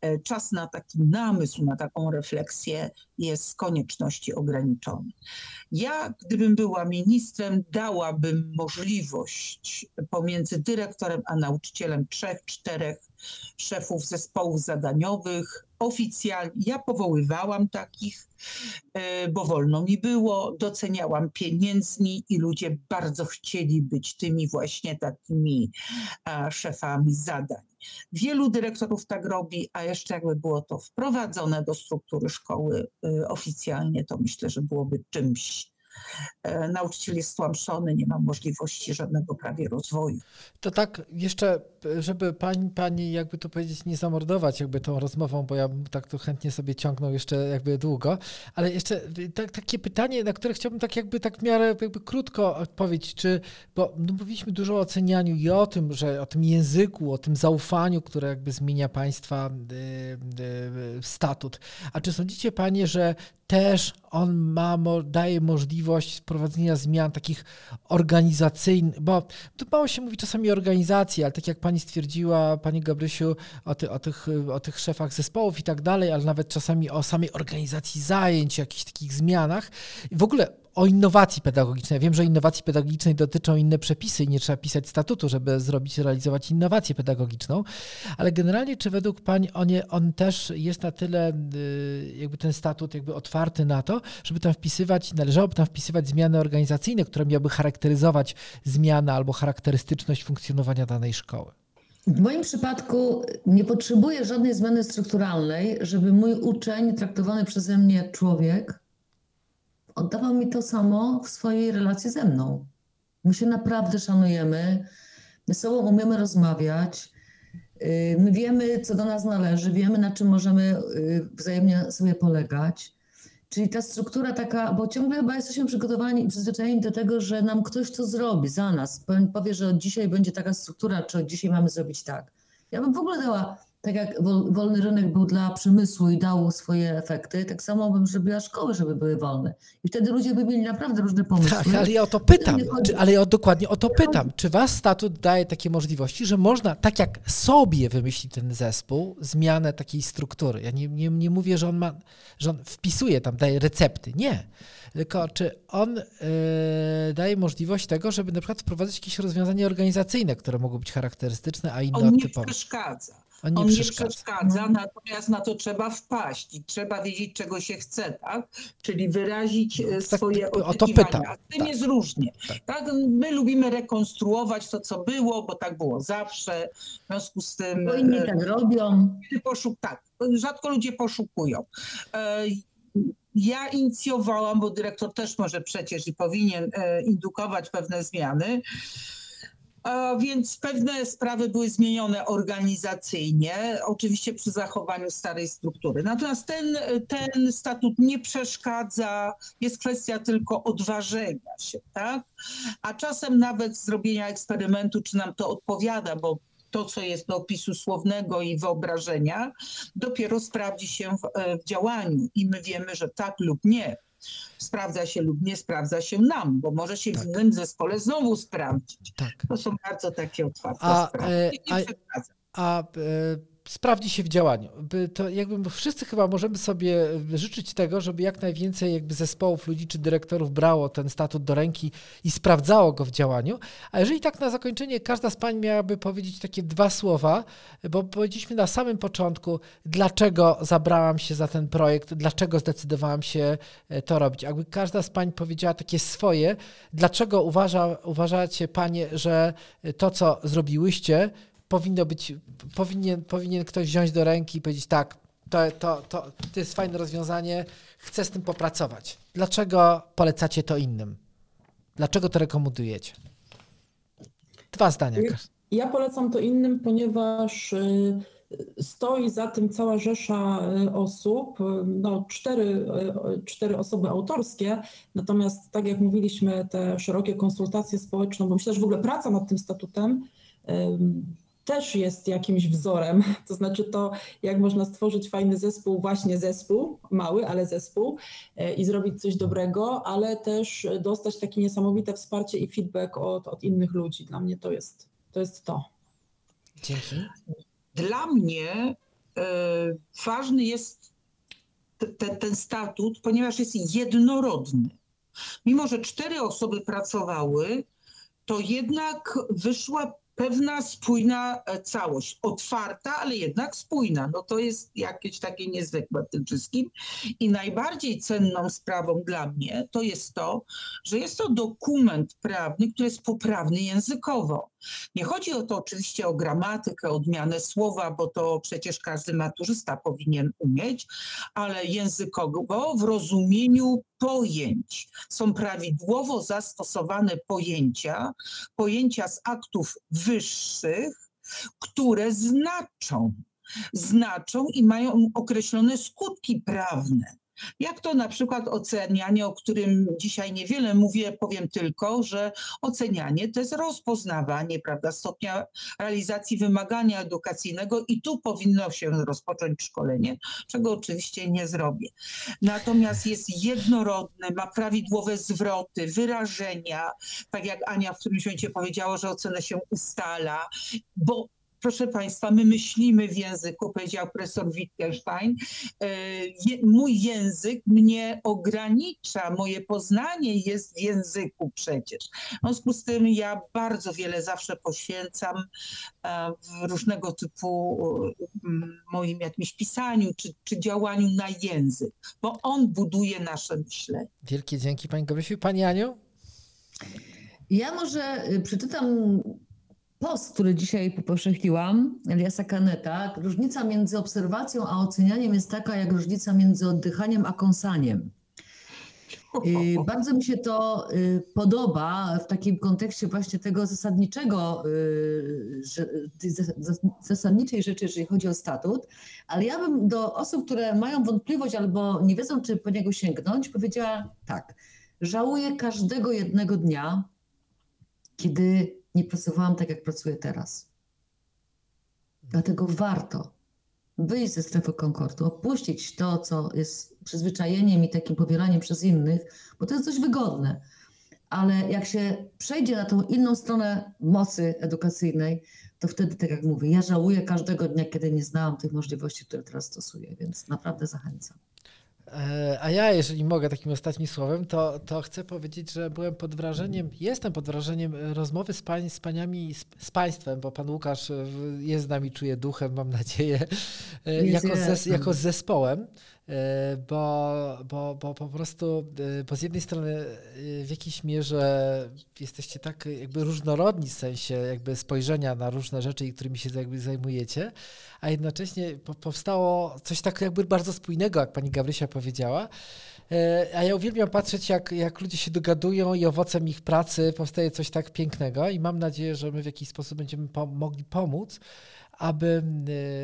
e, czas na taki namysł, na taką refleksję jest z konieczności ograniczony. Ja, gdybym była ministrem, dałabym możliwość pomiędzy dyrektorem a nauczycielem trzech, czterech szefów zespołów zadaniowych, oficjalnie. Ja powoływałam takich, e, bo wolno mi było, doceniałam pieniędzni i ludzie bardzo chcieli być tymi właśnie takimi szefami zadań. Wielu dyrektorów tak robi, a jeszcze jakby było to wprowadzone do struktury szkoły e, oficjalnie, to myślę, że byłoby czymś nauczyciel jest stłamszony, nie ma możliwości żadnego prawie rozwoju. To tak jeszcze, żeby pani, pani jakby to powiedzieć, nie zamordować jakby tą rozmową, bo ja bym tak to chętnie sobie ciągnął jeszcze jakby długo, ale jeszcze tak, takie pytanie, na które chciałbym tak jakby tak w miarę jakby krótko odpowiedzieć, czy, bo no mówiliśmy dużo o ocenianiu i o tym, że o tym języku, o tym zaufaniu, które jakby zmienia państwa y, y, statut. A czy sądzicie panie, że też on ma, daje możliwość wprowadzenia zmian takich organizacyjnych, bo tu mało się mówi czasami o organizacji, ale tak jak pani stwierdziła, pani Gabrysiu, o, ty, o, tych, o tych szefach zespołów i tak dalej, ale nawet czasami o samej organizacji zajęć, jakichś takich zmianach. W ogóle o innowacji pedagogicznej. wiem, że innowacji pedagogicznej dotyczą inne przepisy i nie trzeba pisać statutu, żeby zrobić, realizować innowację pedagogiczną, ale generalnie czy według Pani on, on też jest na tyle y, jakby ten statut jakby otwarty na to, żeby tam wpisywać, należałoby tam wpisywać zmiany organizacyjne, które miałyby charakteryzować zmianę albo charakterystyczność funkcjonowania danej szkoły? W moim przypadku nie potrzebuję żadnej zmiany strukturalnej, żeby mój uczeń, traktowany przeze mnie człowiek, oddawał mi to samo w swojej relacji ze mną. My się naprawdę szanujemy, my sobą umiemy rozmawiać, y, my wiemy, co do nas należy, wiemy, na czym możemy y, wzajemnie sobie polegać. Czyli ta struktura taka, bo ciągle chyba jesteśmy przygotowani i przyzwyczajeni do tego, że nam ktoś to zrobi za nas. Powie, że od dzisiaj będzie taka struktura, czy od dzisiaj mamy zrobić tak. Ja bym w ogóle dała tak jak wolny rynek był dla przemysłu i dał swoje efekty, tak samo bym zrobiła szkoły, żeby były wolne. I wtedy ludzie by mieli naprawdę różne pomysły. Tak, ale ja o to pytam, czy, ale ja dokładnie o to pytam. Czy was statut daje takie możliwości, że można, tak jak sobie wymyśli ten zespół, zmianę takiej struktury? Ja nie, nie, nie mówię, że on ma, że on wpisuje tam, daje recepty. Nie. Tylko czy on yy, daje możliwość tego, żeby na przykład wprowadzić jakieś rozwiązania organizacyjne, które mogą być charakterystyczne, a inne on nie typowe? przeszkadza. On nie On nie przeszkadza. przeszkadza, natomiast na to trzeba wpaść i trzeba wiedzieć, czego się chce, tak? Czyli wyrazić e, tak, swoje o to oczekiwania. pytam. A z tym Tak. jest różnie. Tak. Tak. My lubimy rekonstruować to, co było, bo tak było zawsze. W związku z tym Bo inni e, tak robią. poszuk- tak, rzadko ludzie poszukują. E, Ja inicjowałam, bo dyrektor też może przecież i powinien indukować pewne zmiany. Więc pewne sprawy były zmienione organizacyjnie, oczywiście przy zachowaniu starej struktury. Natomiast ten, ten statut nie przeszkadza, jest kwestia tylko odważenia się, tak? A czasem nawet zrobienia eksperymentu, czy nam to odpowiada, bo to, co jest do opisu słownego i wyobrażenia, dopiero sprawdzi się w, e, w działaniu i my wiemy, że tak lub nie. Sprawdza się lub nie sprawdza się nam, bo może się Tak. w innym zespole znowu sprawdzić. Tak. To są bardzo takie otwarte A, sprawy. e, a- przeszkadza. a e, sprawdzi się w działaniu. To jakby wszyscy chyba możemy sobie życzyć tego, żeby jak najwięcej jakby zespołów ludzi czy dyrektorów brało ten statut do ręki i sprawdzało go w działaniu. A jeżeli tak na zakończenie każda z pań miałaby powiedzieć takie dwa słowa, bo powiedzieliśmy na samym początku, dlaczego zabrałam się za ten projekt, dlaczego zdecydowałam się e, to robić. Jakby każda z pań powiedziała takie swoje, dlaczego uważa, uważacie panie, że to, co zrobiłyście, powinno być, powinien, powinien ktoś wziąć do ręki i powiedzieć tak, to, to, to, to jest fajne rozwiązanie, chcę z tym popracować. Dlaczego polecacie to innym? Dlaczego to rekomendujecie? Dwa zdania. Ja- polecam to innym, ponieważ y, stoi za tym cała rzesza y, osób, no cztery, y, cztery osoby autorskie, natomiast tak jak mówiliśmy, te szerokie konsultacje społeczne, bo myślę, że w ogóle praca nad tym statutem też jest jakimś wzorem, (laughs) to znaczy to, jak można stworzyć fajny zespół, właśnie zespół, mały, ale zespół y, i zrobić coś dobrego, ale też dostać takie niesamowite wsparcie i feedback od, od innych ludzi. Dla mnie to jest to. Jest to. Dzięki. Dla mnie e, ważny jest te- te- ten statut, ponieważ jest jednorodny. Mimo, że cztery osoby pracowały, to jednak wyszła pewna spójna e, całość. Otwarta, ale jednak spójna. No to jest jakieś takie niezwykłe w tym wszystkim. I najbardziej cenną sprawą dla mnie to jest to, że jest to dokument prawny, który jest poprawny językowo. Nie chodzi o to oczywiście o gramatykę, odmianę słowa, bo to przecież każdy maturzysta powinien umieć, ale językowo w rozumieniu pojęć. Są prawidłowo zastosowane pojęcia, pojęcia z aktów wyższych, które znaczą. Znaczą i mają określone skutki prawne. Jak to na przykład ocenianie, o którym dzisiaj niewiele mówię, powiem tylko, że ocenianie to jest rozpoznawanie prawda, stopnia realizacji wymagania edukacyjnego i tu powinno się rozpocząć szkolenie, czego oczywiście nie zrobię. Natomiast jest jednorodny, ma prawidłowe zwroty, wyrażenia, tak jak Ania w którymś momencie powiedziała, że ocenę się ustala, bo Proszę Państwa, my myślimy w języku, powiedział profesor Wittgenstein. E, Mój język mnie ogranicza, moje poznanie jest w języku przecież. W związku z tym ja bardzo wiele zawsze poświęcam e, w różnego typu mm, moim jakimś pisaniu czy, czy działaniu na język, bo on buduje nasze myślenie. Wielkie dzięki Pani Gabrysiu. Pani Aniu? Ja może y, przeczytam post, który dzisiaj popowszechniłam, Eliasa Kaneta. Różnica między obserwacją a ocenianiem jest taka, jak różnica między oddychaniem a kąsaniem. Y, (laughs) Bardzo mi się to y, podoba w takim kontekście właśnie tego zasadniczego, y, zas- zasadniczej rzeczy, jeżeli chodzi o statut, ale ja bym do osób, które mają wątpliwość albo nie wiedzą, czy po niego sięgnąć, powiedziała tak. Żałuję każdego jednego dnia, kiedy nie pracowałam tak, jak pracuję teraz. Dlatego warto, wyjść ze strefy komfortu, opuścić to, co jest przyzwyczajeniem i takim pobieraniem przez innych, bo to jest dość wygodne. Ale jak się przejdzie na tą inną stronę mocy edukacyjnej, to wtedy, tak jak mówię, ja żałuję każdego dnia, kiedy nie znałam tych możliwości, które teraz stosuję, więc naprawdę zachęcam. E, a ja, jeżeli mogę takim ostatnim słowem, to, to chcę powiedzieć, że byłem pod wrażeniem, jestem pod wrażeniem rozmowy z, pań, z paniami, z, z państwem, bo pan Łukasz e, jest z nami, czuje duchem, mam nadzieję, e, jako, zes, jako z zespołem. Bo, bo, bo po prostu, bo z jednej strony w jakiejś mierze jesteście tak jakby różnorodni w sensie jakby spojrzenia na różne rzeczy, którymi się jakby zajmujecie, a jednocześnie powstało coś tak jakby bardzo spójnego, jak pani Gabrysia powiedziała. E, a ja uwielbiam patrzeć, jak, jak ludzie się dogadują i owocem ich pracy powstaje coś tak pięknego i mam nadzieję, że my w jakiś sposób będziemy mogli pomóc, aby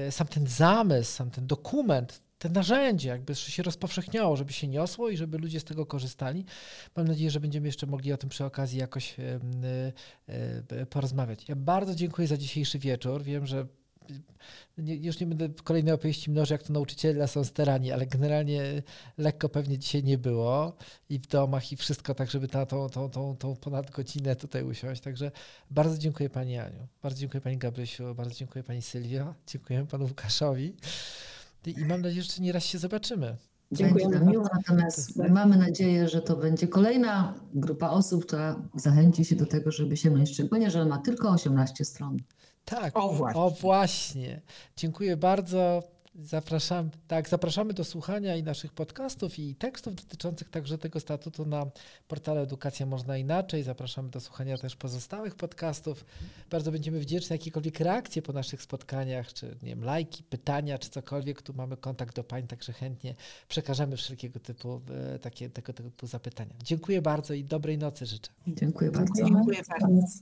e, sam ten zamysł, sam ten dokument, te narzędzie jakby się rozpowszechniało, żeby się niosło i żeby ludzie z tego korzystali. Mam nadzieję, że będziemy jeszcze mogli o tym przy okazji jakoś e, porozmawiać. Ja bardzo dziękuję za dzisiejszy wieczór. Wiem, że nie, już nie będę kolejnej opowieści mnożył, jak to nauczyciele są sterani, ale generalnie lekko pewnie dzisiaj nie było i w domach i wszystko, tak żeby na tą, tą, tą, tą ponad godzinę tutaj usiąść. Także bardzo dziękuję Pani Aniu, bardzo dziękuję Pani Gabrysiu, bardzo dziękuję Pani Sylwio, dziękuję Panu Łukaszowi i mam nadzieję, że nieraz się zobaczymy. Miło, natomiast mamy nadzieję, że to będzie kolejna grupa osób, która zachęci się do tego, żeby się myśleć, szczególnie, że ma tylko 18 stron. Tak, o właśnie. o właśnie. Dziękuję bardzo. Zapraszam, tak, zapraszamy do słuchania i naszych podcastów i tekstów dotyczących także tego statutu na portale Edukacja Można Inaczej. Zapraszamy do słuchania też pozostałych podcastów. Bardzo będziemy wdzięczni jakiekolwiek reakcje po naszych spotkaniach, czy nie wiem, lajki, pytania, czy cokolwiek. Tu mamy kontakt do Pań, także chętnie przekażemy wszelkiego typu e, takie, tego typu zapytania. Dziękuję bardzo i dobrej nocy życzę. Dziękuję bardzo. Dziękuję bardzo.